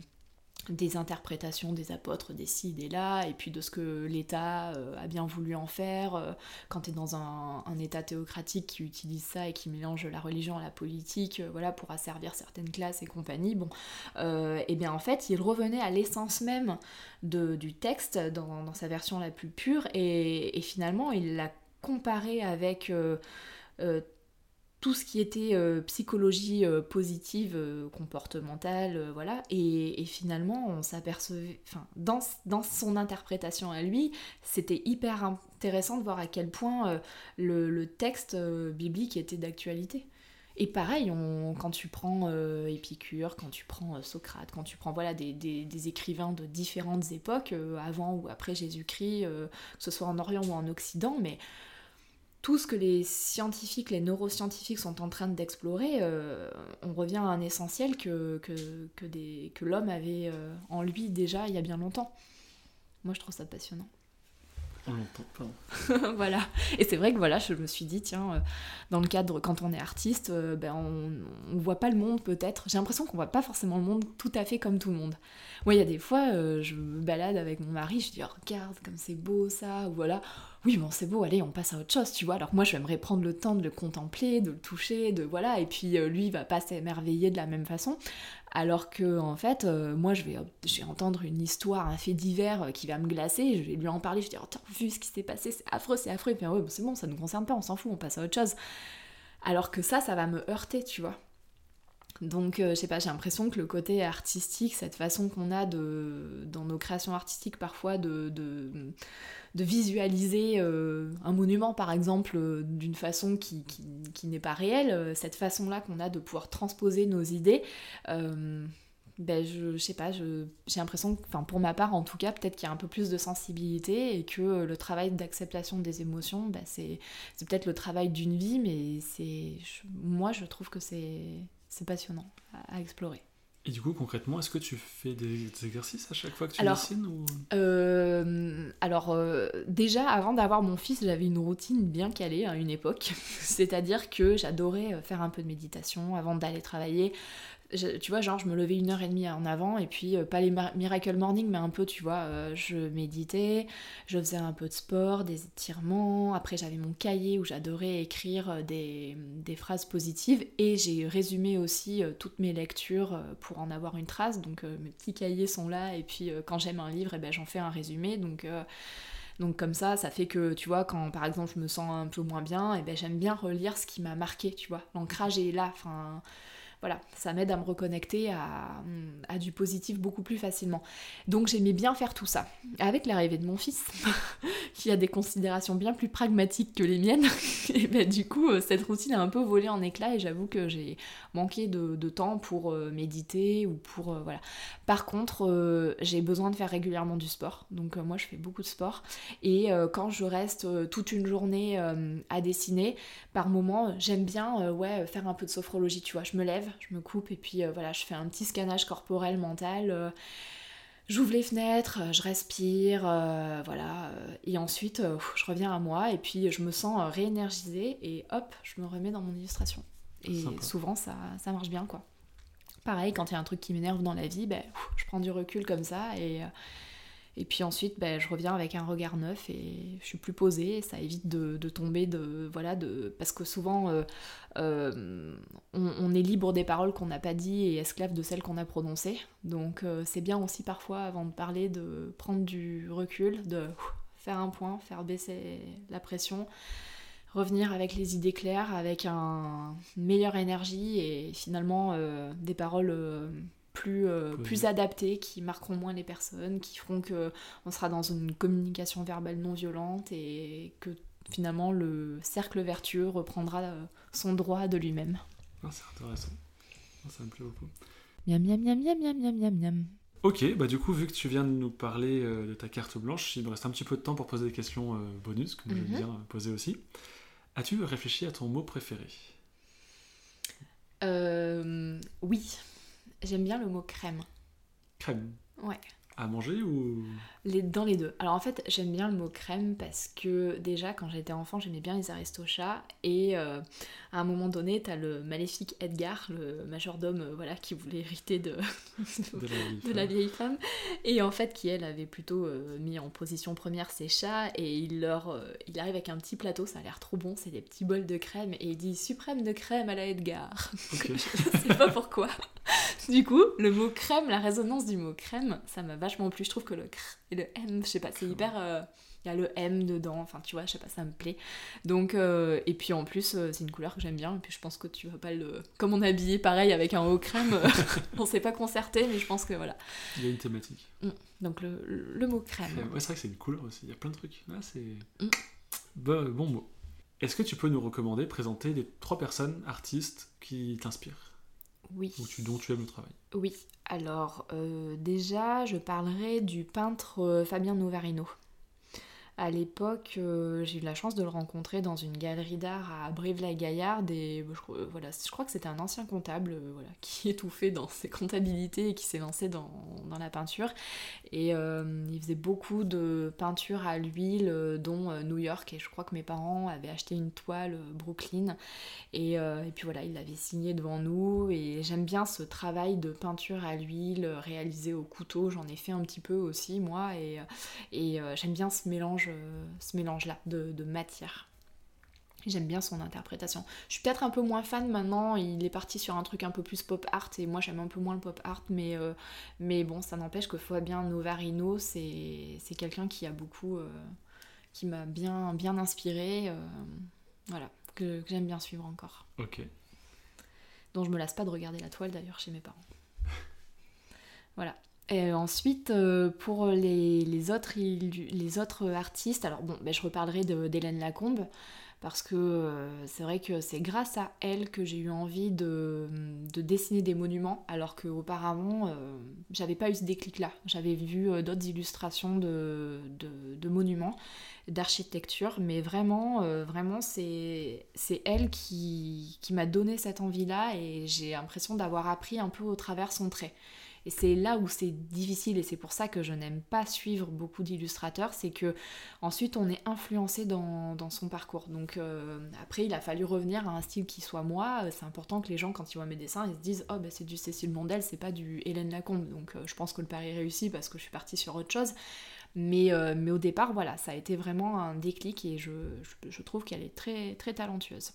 des interprétations des apôtres, des ci, des là, et puis de ce que l'État euh, a bien voulu en faire. euh, quand tu es dans un, État théocratique qui utilise ça et qui mélange la religion à la politique, euh, voilà, pour asservir certaines classes et compagnie, bon, et bien en fait, il revenait à l'essence même de, du texte dans, dans sa version la plus pure, et, et finalement, il l'a comparé avec... tout ce qui était euh, psychologie euh, positive, euh, comportementale, voilà, et, finalement on s'apercevait, enfin, dans, son interprétation à lui, c'était hyper intéressant de voir à quel point le, texte biblique était d'actualité. Et pareil, quand tu prends Épicure, quand tu prends Socrate, quand tu prends voilà, des, des, écrivains de différentes époques, avant ou après Jésus-Christ, que ce soit en Orient ou en Occident, mais tout ce que les scientifiques, les neuroscientifiques sont en train d'explorer, on revient à un essentiel que, que, que, que l'homme avait en lui déjà il y a bien longtemps. Moi, je trouve ça passionnant. On l'entend pas. voilà. Et c'est vrai que voilà, je me suis dit, tiens, euh, dans le cadre, quand on est artiste, euh, ben on, on voit pas le monde peut-être. J'ai l'impression qu'on voit pas forcément le monde tout à fait comme tout le monde. Moi, il y a des fois, euh, je me balade avec mon mari, je dis, oh, regarde comme c'est beau ça, ou voilà. Oui, bon, c'est beau, allez, on passe à autre chose, tu vois. Alors moi, j'aimerais prendre le temps de le contempler, de le toucher, de voilà. Et puis lui, il va pas s'émerveiller de la même façon. Alors que, en fait, euh, moi, je vais, je vais entendre une histoire, un fait divers euh, qui va me glacer, je vais lui en parler, je vais dire, oh, vu ce qui s'est passé, c'est affreux, c'est affreux, et puis ouais, c'est bon, ça nous concerne pas, on s'en fout, on passe à autre chose. Alors que ça, ça va me heurter, tu vois. Donc, euh, je sais pas, j'ai l'impression que le côté artistique, cette façon qu'on a de, dans nos créations artistiques parfois de, de visualiser euh, un monument par exemple euh, d'une façon qui, n'est pas réelle, cette façon-là qu'on a de pouvoir transposer nos idées, ben je, sais pas, j'ai l'impression, enfin pour ma part en tout cas, peut-être qu'il y a un peu plus de sensibilité et que le travail d'acceptation des émotions, ben c'est peut-être le travail d'une vie, mais c'est moi je trouve que c'est passionnant à explorer. Et du coup, concrètement, est-ce que tu fais des, exercices à chaque fois que tu dessines ou... Euh, alors, euh, déjà, avant d'avoir mon fils, j'avais une routine bien calée à une époque. C'est-à-dire que j'adorais euh, faire un peu de méditation avant d'aller travailler tu vois, genre, je me levais une heure et demie en avant, et puis euh, pas les Miracle Morning, mais un peu, tu vois, euh, je méditais, je faisais un peu de sport, des étirements. Après, j'avais mon cahier où j'adorais écrire euh, des, des, phrases positives, et j'ai résumé aussi toutes mes lectures pour en avoir une trace. Donc, mes petits cahiers sont là, et puis quand j'aime un livre, et eh ben, j'en fais un résumé. Donc, donc comme ça, ça fait que, tu vois, quand par exemple je me sens un peu moins bien, et eh ben j'aime bien relire ce qui m'a marqué, tu vois. L'ancrage est là, enfin, voilà, ça m'aide à me reconnecter à, du positif beaucoup plus facilement. Donc j'aimais bien faire tout ça. Avec l'arrivée de mon fils, qui a des considérations bien plus pragmatiques que les miennes, et ben, du coup, euh, cette routine a un peu volé en éclats et j'avoue que j'ai manqué de, temps pour euh, méditer ou pour... Euh, voilà. Par contre, j'ai besoin de faire régulièrement du sport. Donc moi, je fais beaucoup de sport. Et quand je reste toute une journée à dessiner, par moment, j'aime bien faire un peu de sophrologie, tu vois. Je me lève, je me coupe et puis euh, voilà, je fais un petit scannage corporel mental. Euh, j'ouvre les fenêtres, euh, je respire, voilà, et ensuite je reviens à moi et puis je me sens réénergisée et hop, je me remets dans mon illustration. Et souvent ça, ça, marche bien quoi. Pareil, quand il y a un truc qui m'énerve dans la vie, ben, je prends du recul comme ça et, et puis ensuite, ben, je reviens avec un regard neuf et je suis plus posée. ça évite de, tomber de. Voilà, de. Parce que souvent, euh, euh, on, est libre des paroles qu'on n'a pas dit et esclave de celles qu'on a prononcées. Donc euh, c'est bien aussi parfois, avant de parler, de prendre du recul, de faire un point, faire baisser la pression revenir avec les idées claires, avec un, une meilleure énergie et finalement des paroles plus, euh, plus adaptés, qui marqueront moins les personnes, qui feront que on sera dans une communication verbale non violente et que finalement le cercle vertueux reprendra euh, son droit de lui-même. Ah, c'est intéressant. Ah, ça me plaît beaucoup. Miam miam miam miam miam miam miam miam. Ok, bah du coup, vu que tu viens de nous parler euh, de ta carte blanche, il me reste un petit peu de temps pour poser des questions bonus, que j'aime mhm. bien poser aussi. As-tu réfléchi à ton mot préféré? Oui. J'aime bien le mot crème. Crème Ouais. À manger ou? Les, Dans les deux. Alors en fait, j'aime bien le mot crème parce que déjà, quand j'étais enfant, j'aimais bien les aristochats. Et euh, à un moment donné, t'as le maléfique Edgar, le majordome euh, voilà, qui voulait hériter de, de, la, vieille femme. Et en fait, qui elle avait plutôt euh, mis en position première ses chats. Et il, leur, il arrive avec un petit plateau, ça a l'air trop bon, c'est des petits bols de crème. Et il dit suprême de crème à la Edgar. je sais pas pourquoi. Du coup, le mot crème, la résonance du mot crème, ça m'a vachement plu. Je trouve que le cr et le M, je sais pas, c'est hyper. Euh, il y a le M dedans, enfin tu vois, je sais pas, ça me plaît. Donc, euh, et puis en plus, euh, c'est une couleur que j'aime bien, et puis je pense que tu vas pas le. Comme on est habillé pareil avec un haut crème, on s'est pas concerté, mais je pense que voilà. Il y a une thématique. Mm. Donc le, le, mot crème. Ouais, c'est vrai que c'est une couleur aussi, il y a plein de trucs. Là, c'est. Mm. Bon mot. Est-ce que tu peux nous recommander, présenter les trois personnes, artistes, qui t'inspirent? Oui. Ou tu, dont tu aimes le travail Oui. Alors, euh, déjà, je parlerai du peintre euh, Fabien Novarino. À l'époque, euh, j'ai eu la chance de le rencontrer dans une galerie d'art à Brive-la-Gaillarde et je, voilà, je crois que c'était un ancien comptable voilà, qui étouffait dans ses comptabilités et qui s'est lancé dans, dans, la peinture. Et il faisait beaucoup de peintures à l'huile, dont New York. Et je crois que mes parents avaient acheté une toile Brooklyn. Et, et puis voilà, il l'avait signé devant nous. Et j'aime bien ce travail de peinture à l'huile réalisé au couteau. J'en ai fait un petit peu aussi, moi. Et, et j'aime bien ce mélange ce mélange-là de, matière. J'aime bien son interprétation. Je suis peut-être un peu moins fan maintenant, il est parti sur un truc un peu plus pop art et moi j'aime un peu moins le pop art, mais, euh, mais bon, ça n'empêche que Fabien Novarino, c'est quelqu'un qui a beaucoup. Euh, qui m'a bien, bien inspiré, euh, voilà, que, que j'aime bien suivre encore. Ok. Dont je me lasse pas de regarder la toile d'ailleurs chez mes parents. voilà. Et ensuite, euh, pour les, autres, artistes, alors bon, ben, je reparlerai d'Hélène Lacombe, parce que euh, c'est vrai que c'est grâce à elle que j'ai eu envie de, dessiner des monuments, alors qu'auparavant, euh, j'avais pas eu ce déclic-là. J'avais vu d'autres illustrations de, monuments, d'architecture, mais vraiment, vraiment, c'est elle qui m'a donné cette envie-là, et j'ai l'impression d'avoir appris un peu au travers son trait. Et c'est là où c'est difficile et c'est pour ça que je n'aime pas suivre beaucoup d'illustrateurs, c'est que ensuite on est influencé dans, son parcours. Donc euh, après il a fallu revenir à un style qui soit moi. C'est important que les gens quand ils voient mes dessins ils se disent oh bah c'est du Cécile Mondel, c'est pas du Hélène Lacombe. Donc euh, je pense que le pari réussit parce que je suis partie sur autre chose. Mais, euh, mais au départ voilà ça a été vraiment un déclic et je, je trouve qu'elle est très très talentueuse.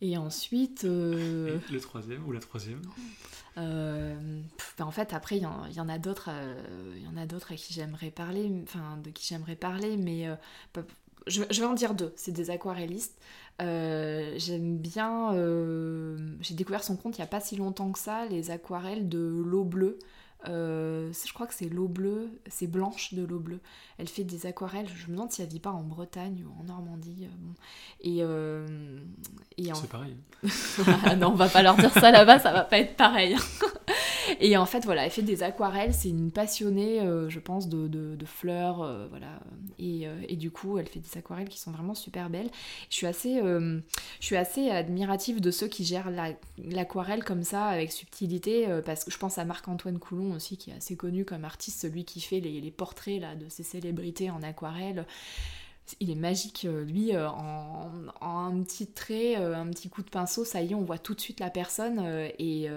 Et ensuite. Euh, le troisième ou la troisième euh, ben En fait, après, il y, en a d'autres. Euh, il y en a d'autres à qui j'aimerais parler, enfin, de qui j'aimerais parler, mais je, vais en dire deux. C'est des aquarellistes. J'aime bien. J'ai découvert son compte il n'y a pas si longtemps que ça, les aquarelles de l'eau bleue. Euh, je crois que c'est l'eau bleue, c'est Blanche de l'eau bleue. Elle fait des aquarelles, je me demande si elle vit pas en Bretagne ou en Normandie. Euh, et, euh, et C'est pareil. ah non, on va pas leur dire ça là-bas, ça va pas être pareil. et en fait, voilà, elle fait des aquarelles, c'est une passionnée, je pense, de, fleurs, voilà. Et, et, du coup, elle fait des aquarelles qui sont vraiment super belles. Je suis assez, je suis assez admirative de ceux qui gèrent l'aquarelle comme ça, avec subtilité, parce que je pense à Marc-Antoine Coulon aussi, qui est assez connu comme artiste, celui qui fait les, les portraits là, de ces célébrités en aquarelle il est magique, euh, lui, euh, en, un petit trait, euh, un petit coup de pinceau, ça y est, on voit tout de suite la personne. Et,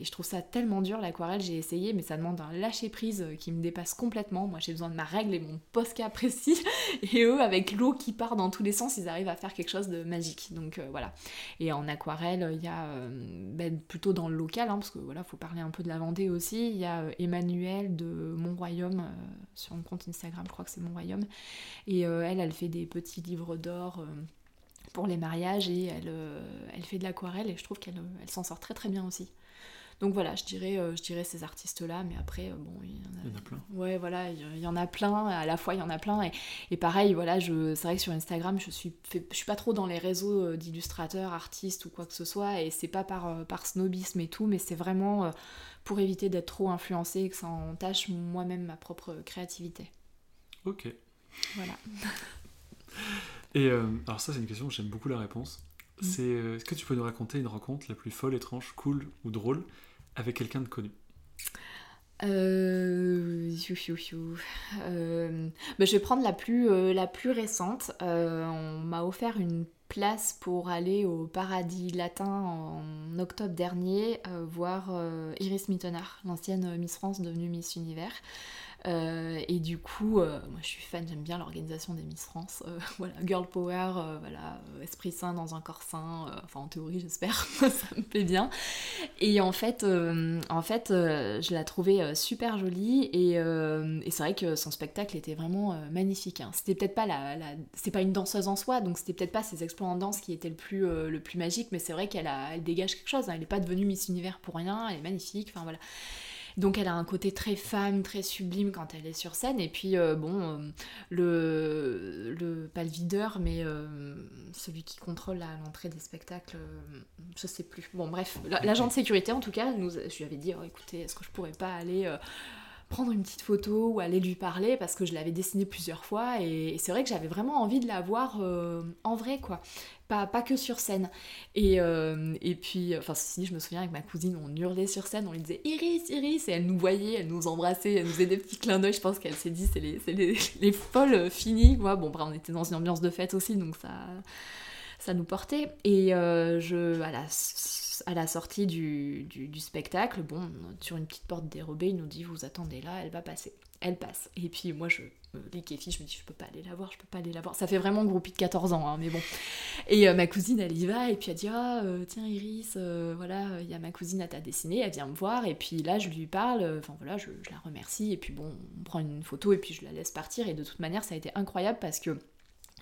je trouve ça tellement dur, l'aquarelle, j'ai essayé, mais ça demande un lâcher-prise qui me dépasse complètement. Moi, j'ai besoin de ma règle et mon Posca précis. Et eux, avec l'eau qui part dans tous les sens, ils arrivent à faire quelque chose de magique. Donc voilà. Et en aquarelle, il y a, ben, plutôt dans le local, hein, parce que voilà, faut parler un peu de la Vendée aussi, il y a Emmanuel de Mon Royaume, sur mon compte Instagram, je crois que c'est Mon Royaume. Et elle, elle fait des petits livres d'or euh, pour les mariages et elle, euh, elle fait de l'aquarelle et je trouve qu'elle elle, s'en sort très très bien aussi. Donc voilà, je dirais, euh, je dirais ces artistes-là, mais après, bon, il y, en a, plein. Ouais, voilà, il y en a plein, à la fois il y en a plein, et, et pareil, voilà, je, c'est vrai que sur Instagram, je suis, je suis pas trop dans les réseaux d'illustrateurs, artistes ou quoi que ce soit, et c'est pas par, par snobisme et tout, mais c'est vraiment pour éviter d'être trop influencé et que ça entache moi-même ma propre créativité. Ok. Voilà. Et euh, alors ça c'est une question, j'aime beaucoup la réponse. Mm. C'est euh, est-ce que tu peux nous raconter une rencontre la plus folle, étrange, cool ou drôle avec quelqu'un de connu? Euh, euh bah, je vais prendre la plus, la plus récente. on m'a offert une place pour aller au Paradis Latin en octobre dernier, voir Iris Mittenard, l'ancienne Miss France devenue Miss Univers. Euh, et du coup, euh, moi je suis fan, j'aime bien l'organisation des Miss France. Euh, voilà, girl power, voilà, esprit sain dans un corps sain. enfin, en théorie, j'espère, ça me plaît bien. Et en fait, en fait je la trouvais super jolie. Et, c'est vrai que son spectacle était vraiment magnifique. Hein. C'était peut-être pas la, c'est pas une danseuse en soi, donc c'était peut-être pas ses exploits en danse qui étaient le plus, le plus magique, mais c'est vrai qu'elle dégage quelque chose. Hein. Elle n'est pas devenue Miss Univers pour rien. Elle est magnifique. Enfin voilà. Donc elle a un côté très femme, très sublime quand elle est sur scène. Et puis bon, le, le, pas le videur, mais celui qui contrôle l'entrée des spectacles, je sais plus. Bon bref, l'agent de sécurité en tout cas, nous, je lui avais dit, oh, écoutez, est-ce que je pourrais pas aller prendre une petite photo ou aller lui parler parce que je l'avais dessinée plusieurs fois et, c'est vrai que j'avais vraiment envie de la voir euh, en vrai quoi. Pas, pas que sur scène. Et, euh, et puis, enfin, ceci je me souviens avec ma cousine, on hurlait sur scène, on lui disait Iris, Iris, et elle nous voyait, elle nous embrassait, elle nous faisait des petits clins d'œil. Je pense qu'elle s'est dit, c'est les, les, les, folles finies. Moi, bon, on était dans une ambiance de fête aussi, donc ça, ça nous portait. Et euh, je, à la, à la sortie du, spectacle, bon, sur une petite porte dérobée, il nous dit Vous attendez là, elle va passer. Elle passe. Et puis moi, je les je me dis Je peux pas aller la voir, je peux pas aller la voir. Ça fait vraiment groupie de 14 ans, hein, mais bon. Et euh, ma cousine, elle y va, et puis elle dit Ah, euh, tiens, Iris, voilà, il y a ma cousine à ta dessinée, elle vient me voir. Et puis là, je lui parle, enfin voilà, je la remercie, et puis bon, on prend une photo, et puis je la laisse partir. Et de toute manière, ça a été incroyable parce que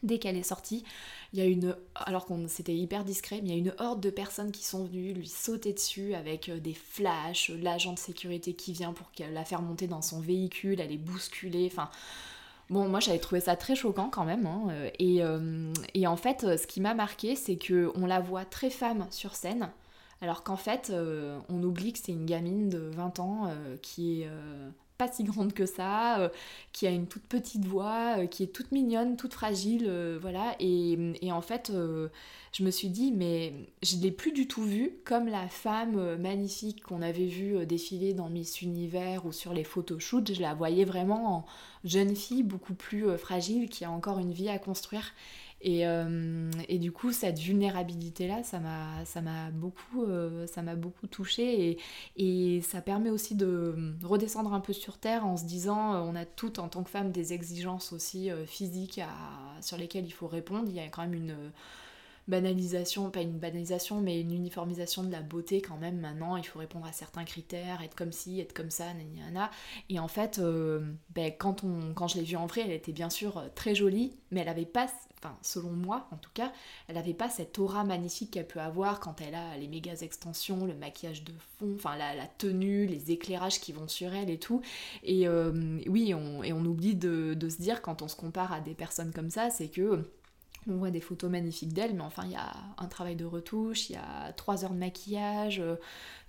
Dès qu'elle est sortie, il y a une, alors qu'on c'était hyper discret, mais il y a une horde de personnes qui sont venues lui sauter dessus avec euh, des flashs, l'agent de sécurité qui vient pour la faire monter dans son véhicule, elle est bousculée, enfin... Bon, moi j'avais trouvé ça très choquant quand même. Hein, euh, et, euh, et, en fait, ce qui m'a marqué, c'est que on la voit très femme sur scène, alors qu'en fait, on oublie que c'est une gamine de 20 ans qui est pas si grande que ça, euh, qui a une toute petite voix, euh, qui est toute mignonne, toute fragile, euh, voilà. Et, en fait, je me suis dit, mais je l'ai plus du tout vue comme la femme magnifique qu'on avait vue défiler dans Miss Univers ou sur les photoshoots. Je la voyais vraiment en jeune fille, beaucoup plus fragile, qui a encore une vie à construire. Euh, et, du coup, cette vulnérabilité-là, ça m'a, beaucoup, euh, ça beaucoup touchée et, et, ça permet aussi de redescendre un peu sur terre en se disant, euh, on a toutes en tant que femme des exigences aussi physiques à, sur lesquelles il faut répondre. Il y a quand même une banalisation, pas une banalisation, mais une uniformisation de la beauté quand même maintenant. Il faut répondre à certains critères, être comme ci, être comme ça, nanana. Et en fait, ben, quand, on, quand je l'ai vue en vrai, elle était bien sûr très jolie, mais elle avait pas enfin selon moi en tout cas, elle n'avait pas cette aura magnifique qu'elle peut avoir quand elle a les méga extensions, le maquillage de fond, enfin la, tenue, les éclairages qui vont sur elle et tout. Et euh, oui, on, et on oublie de, se dire quand on se compare à des personnes comme ça, c'est que on voit des photos magnifiques d'elle, mais enfin il y a un travail de retouche, il y a trois heures de maquillage, euh,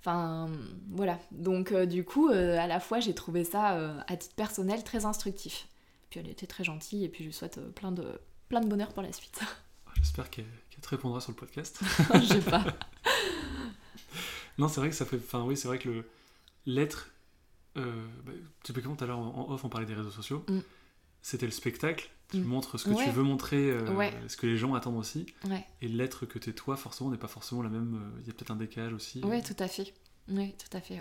enfin voilà. Donc euh, du coup, à la fois j'ai trouvé ça à titre personnel très instructif. Puis elle était très gentille et puis je lui souhaite plein de plein de bonheur pour la suite. J'espère qu'elle te répondra sur le podcast. Je sais pas. non, c'est vrai que ça fait. Enfin, oui, c'est vrai que l'être. Euh, bah, typiquement, tout à l'heure en off, on parlait des réseaux sociaux. Mm. C'était le spectacle. Tu mm. montres ce que tu veux montrer, euh, ce que les gens attendent aussi. Et l'être que tu es toi, forcément, n'est pas forcément la même. Euh, il y a peut-être un décalage aussi. Oui, tout à fait. Oui, tout à fait.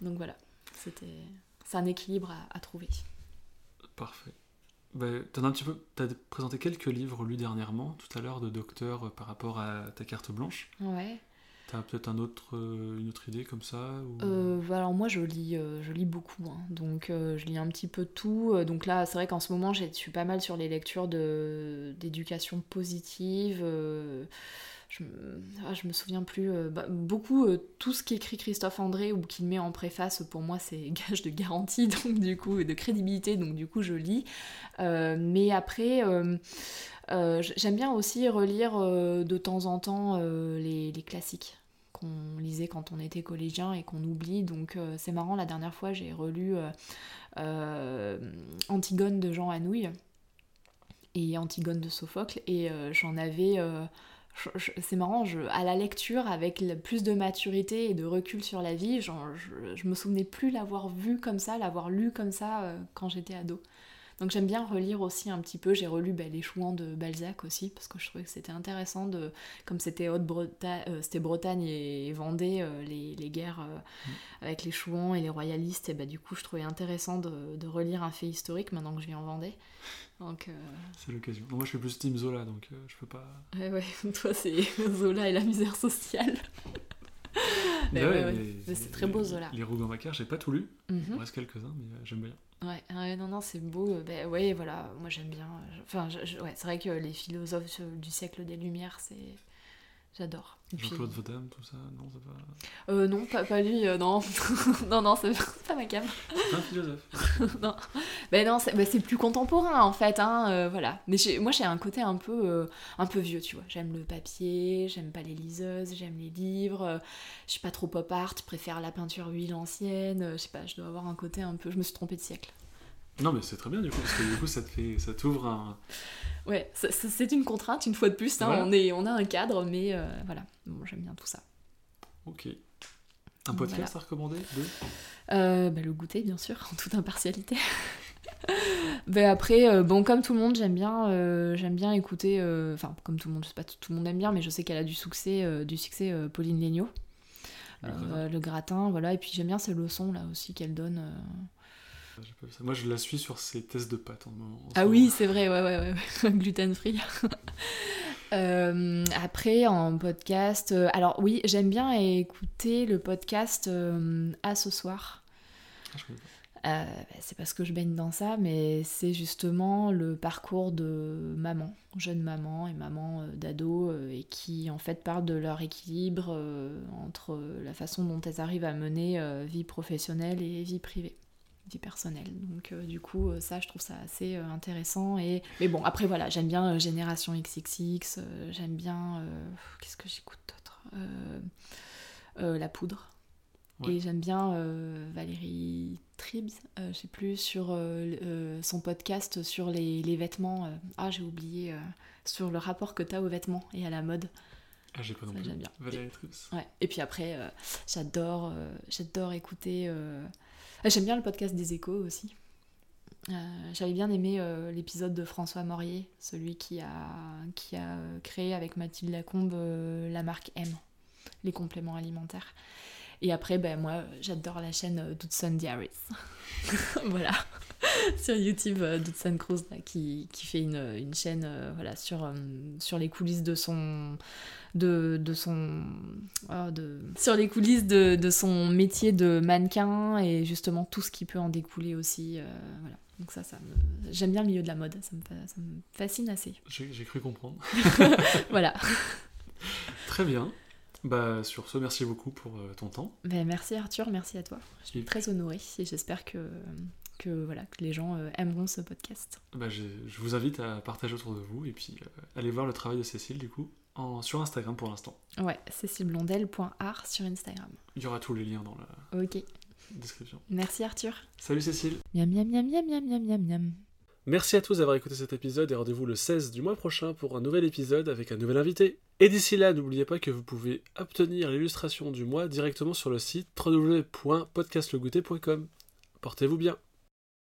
Donc voilà, c'était c'est un équilibre à trouver. Parfait. Bah, as un petit peu, as présenté quelques livres lus dernièrement, tout à l'heure, de docteur euh, par rapport à ta carte blanche. Ouais. T'as peut-être euh, une autre idée comme ça euh, bah, Alors moi je lis, je lis beaucoup, hein. donc je lis un petit peu tout. Donc là c'est vrai qu'en ce moment je suis pas mal sur les lectures d'éducation positive je ah, me souviens plus, euh, bah, beaucoup, euh, tout ce qu'écrit Christophe André ou qu'il met en préface, pour moi c'est gage de garantie, donc du coup, de crédibilité, donc du coup je lis. Euh, mais après, j'aime bien aussi relire de temps en temps les, classiques qu'on lisait quand on était collégien et qu'on oublie, donc c'est marrant, la dernière fois j'ai relu Antigone de Jean Anouilh et Antigone de Sophocle, et j'en avais c'est marrant, à la lecture, avec plus de maturité et de recul sur la vie, je, je, me souvenais plus l'avoir vu comme ça, l'avoir lu comme ça euh, quand j'étais ado. Donc j'aime bien relire aussi un petit peu. J'ai relu bah, Les Chouans de Balzac aussi, parce que je trouvais que c'était intéressant, de, comme c'était Haute-Bretagne, euh, c'était Bretagne et Vendée, euh, les, les, guerres mm. avec les Chouans et les royalistes, et bah, du coup je trouvais intéressant de, de relire un fait historique maintenant que je vis en Vendée. Donc, euh, C'est l'occasion. Moi, je suis plus Team Zola, donc euh, je peux pas. Ouais, ouais, toi, c'est Zola et la misère sociale. mais ouais, ouais, c'est très beau, Zola. Les Rougon-Macquart, j'ai pas tout lu. Mhm. Il me reste quelques-uns, mais euh, j'aime bien. Ouais, non, non, c'est beau. Ben, ouais, voilà, moi j'aime bien. Enfin, ouais, c'est vrai que les philosophes du siècle des Lumières, c'est J'adore. Jean-Claude Vodam, tout ça, non, c'est pas. Euh, non, pas, pas lui, euh, non. non, non, c'est pas ma cam. C'est un philosophe. non. Ben non, c'est ben plus contemporain en fait, hein, euh, voilà. Mais moi j'ai un côté un peu, un peu vieux, tu vois. J'aime le papier, j'aime pas les liseuses, j'aime les livres. je suis pas trop pop art, je préfère la peinture huile ancienne. je sais pas, je dois avoir un côté un peu. Je me suis trompée de siècle. Non, mais c'est très bien du coup, parce que du coup, ça te fait, ça t'ouvre un. Ouais, c'est une contrainte une fois de plus. hein, Voilà. on, est, on a un cadre, mais euh, voilà. Bon, j'aime bien tout ça. Ok. Un podcast à recommander de Euh, bah, le goûter, bien sûr, en toute impartialité. Ben après, euh, bon, comme tout le monde, j'aime bien, euh, j'aime bien écouter. euh, Enfin, comme tout le monde, je sais pas tout, tout le monde aime bien, mais je sais qu'elle a du succès, du succès Pauline Léniaud. Le Gratin. le gratin, voilà. Et puis j'aime bien ces leçons là aussi qu'elle donne. Moi, je la suis sur ses tests de pâtes en, en Ah oui, c'est vrai, ouais, ouais, ouais, gluten free. Euh, après, en podcast, euh, alors oui, j'aime bien écouter le podcast euh, à ce soir. Ah. Euh, bah, c'est parce que je baigne dans ça, mais c'est justement le parcours de maman, jeune maman et maman d'ado, et qui en fait parlent de leur équilibre entre la façon dont elles arrivent à mener vie professionnelle et vie privée, vie personnelle. Donc euh, du coup, euh, ça, je trouve ça assez euh, intéressant. Et... Mais bon, après voilà, j'aime bien euh, Génération XXX, j'aime bien... Qu'est-ce que j'écoute d'autre? La poudre. Ouais. Et j'aime bien Valérie Tribs, je sais plus, sur son podcast sur les, les vêtements. ah, j'ai oublié, sur le rapport que tu as aux vêtements et à la mode. Ah, j'ai pas non plus. j'aime bien. Valérie Trips. Ouais. Et puis après, j'adore j'adore écouter. Ah, J'aime bien le podcast des échos aussi. Euh, J'avais bien aimé euh, l'épisode de François Morier, celui qui a, qui a euh, créé avec Mathilde Lacombe la marque M, les compléments alimentaires. Et après, ben, moi, j'adore la chaîne Dudson Diaries. voilà. sur YouTube, euh, Dudson Cruz, là, qui, qui fait une, une chaîne euh, voilà, sur, euh, sur les coulisses de son. De, de son oh, de, sur les coulisses de, de son métier de mannequin et justement tout ce qui peut en découler aussi euh, voilà donc ça ça me j'aime bien le milieu de la mode ça me, ça me fascine assez J'ai cru comprendre. voilà Très bien. Bah, sur ce, merci beaucoup pour euh, ton temps. Ben, merci Arthur merci à toi je suis très honorée et j'espère que que, voilà, que les gens euh, aimeront ce podcast. Bah, je, vous invite à partager autour de vous et puis euh, allez voir le travail de Cécile du coup sur Instagram pour l'instant. Ouais, cécileblondel.art sur Instagram. Il y aura tous les liens dans la description. Merci Arthur. Salut Cécile. Miam miam miam miam miam miam miam miam. Merci à tous d'avoir écouté cet épisode et rendez-vous le 16 du mois prochain pour un nouvel épisode avec un nouvel invité. Et d'ici là, n'oubliez pas que vous pouvez obtenir l'illustration du mois directement sur le site www.podcastlegoûter.com. Portez-vous bien.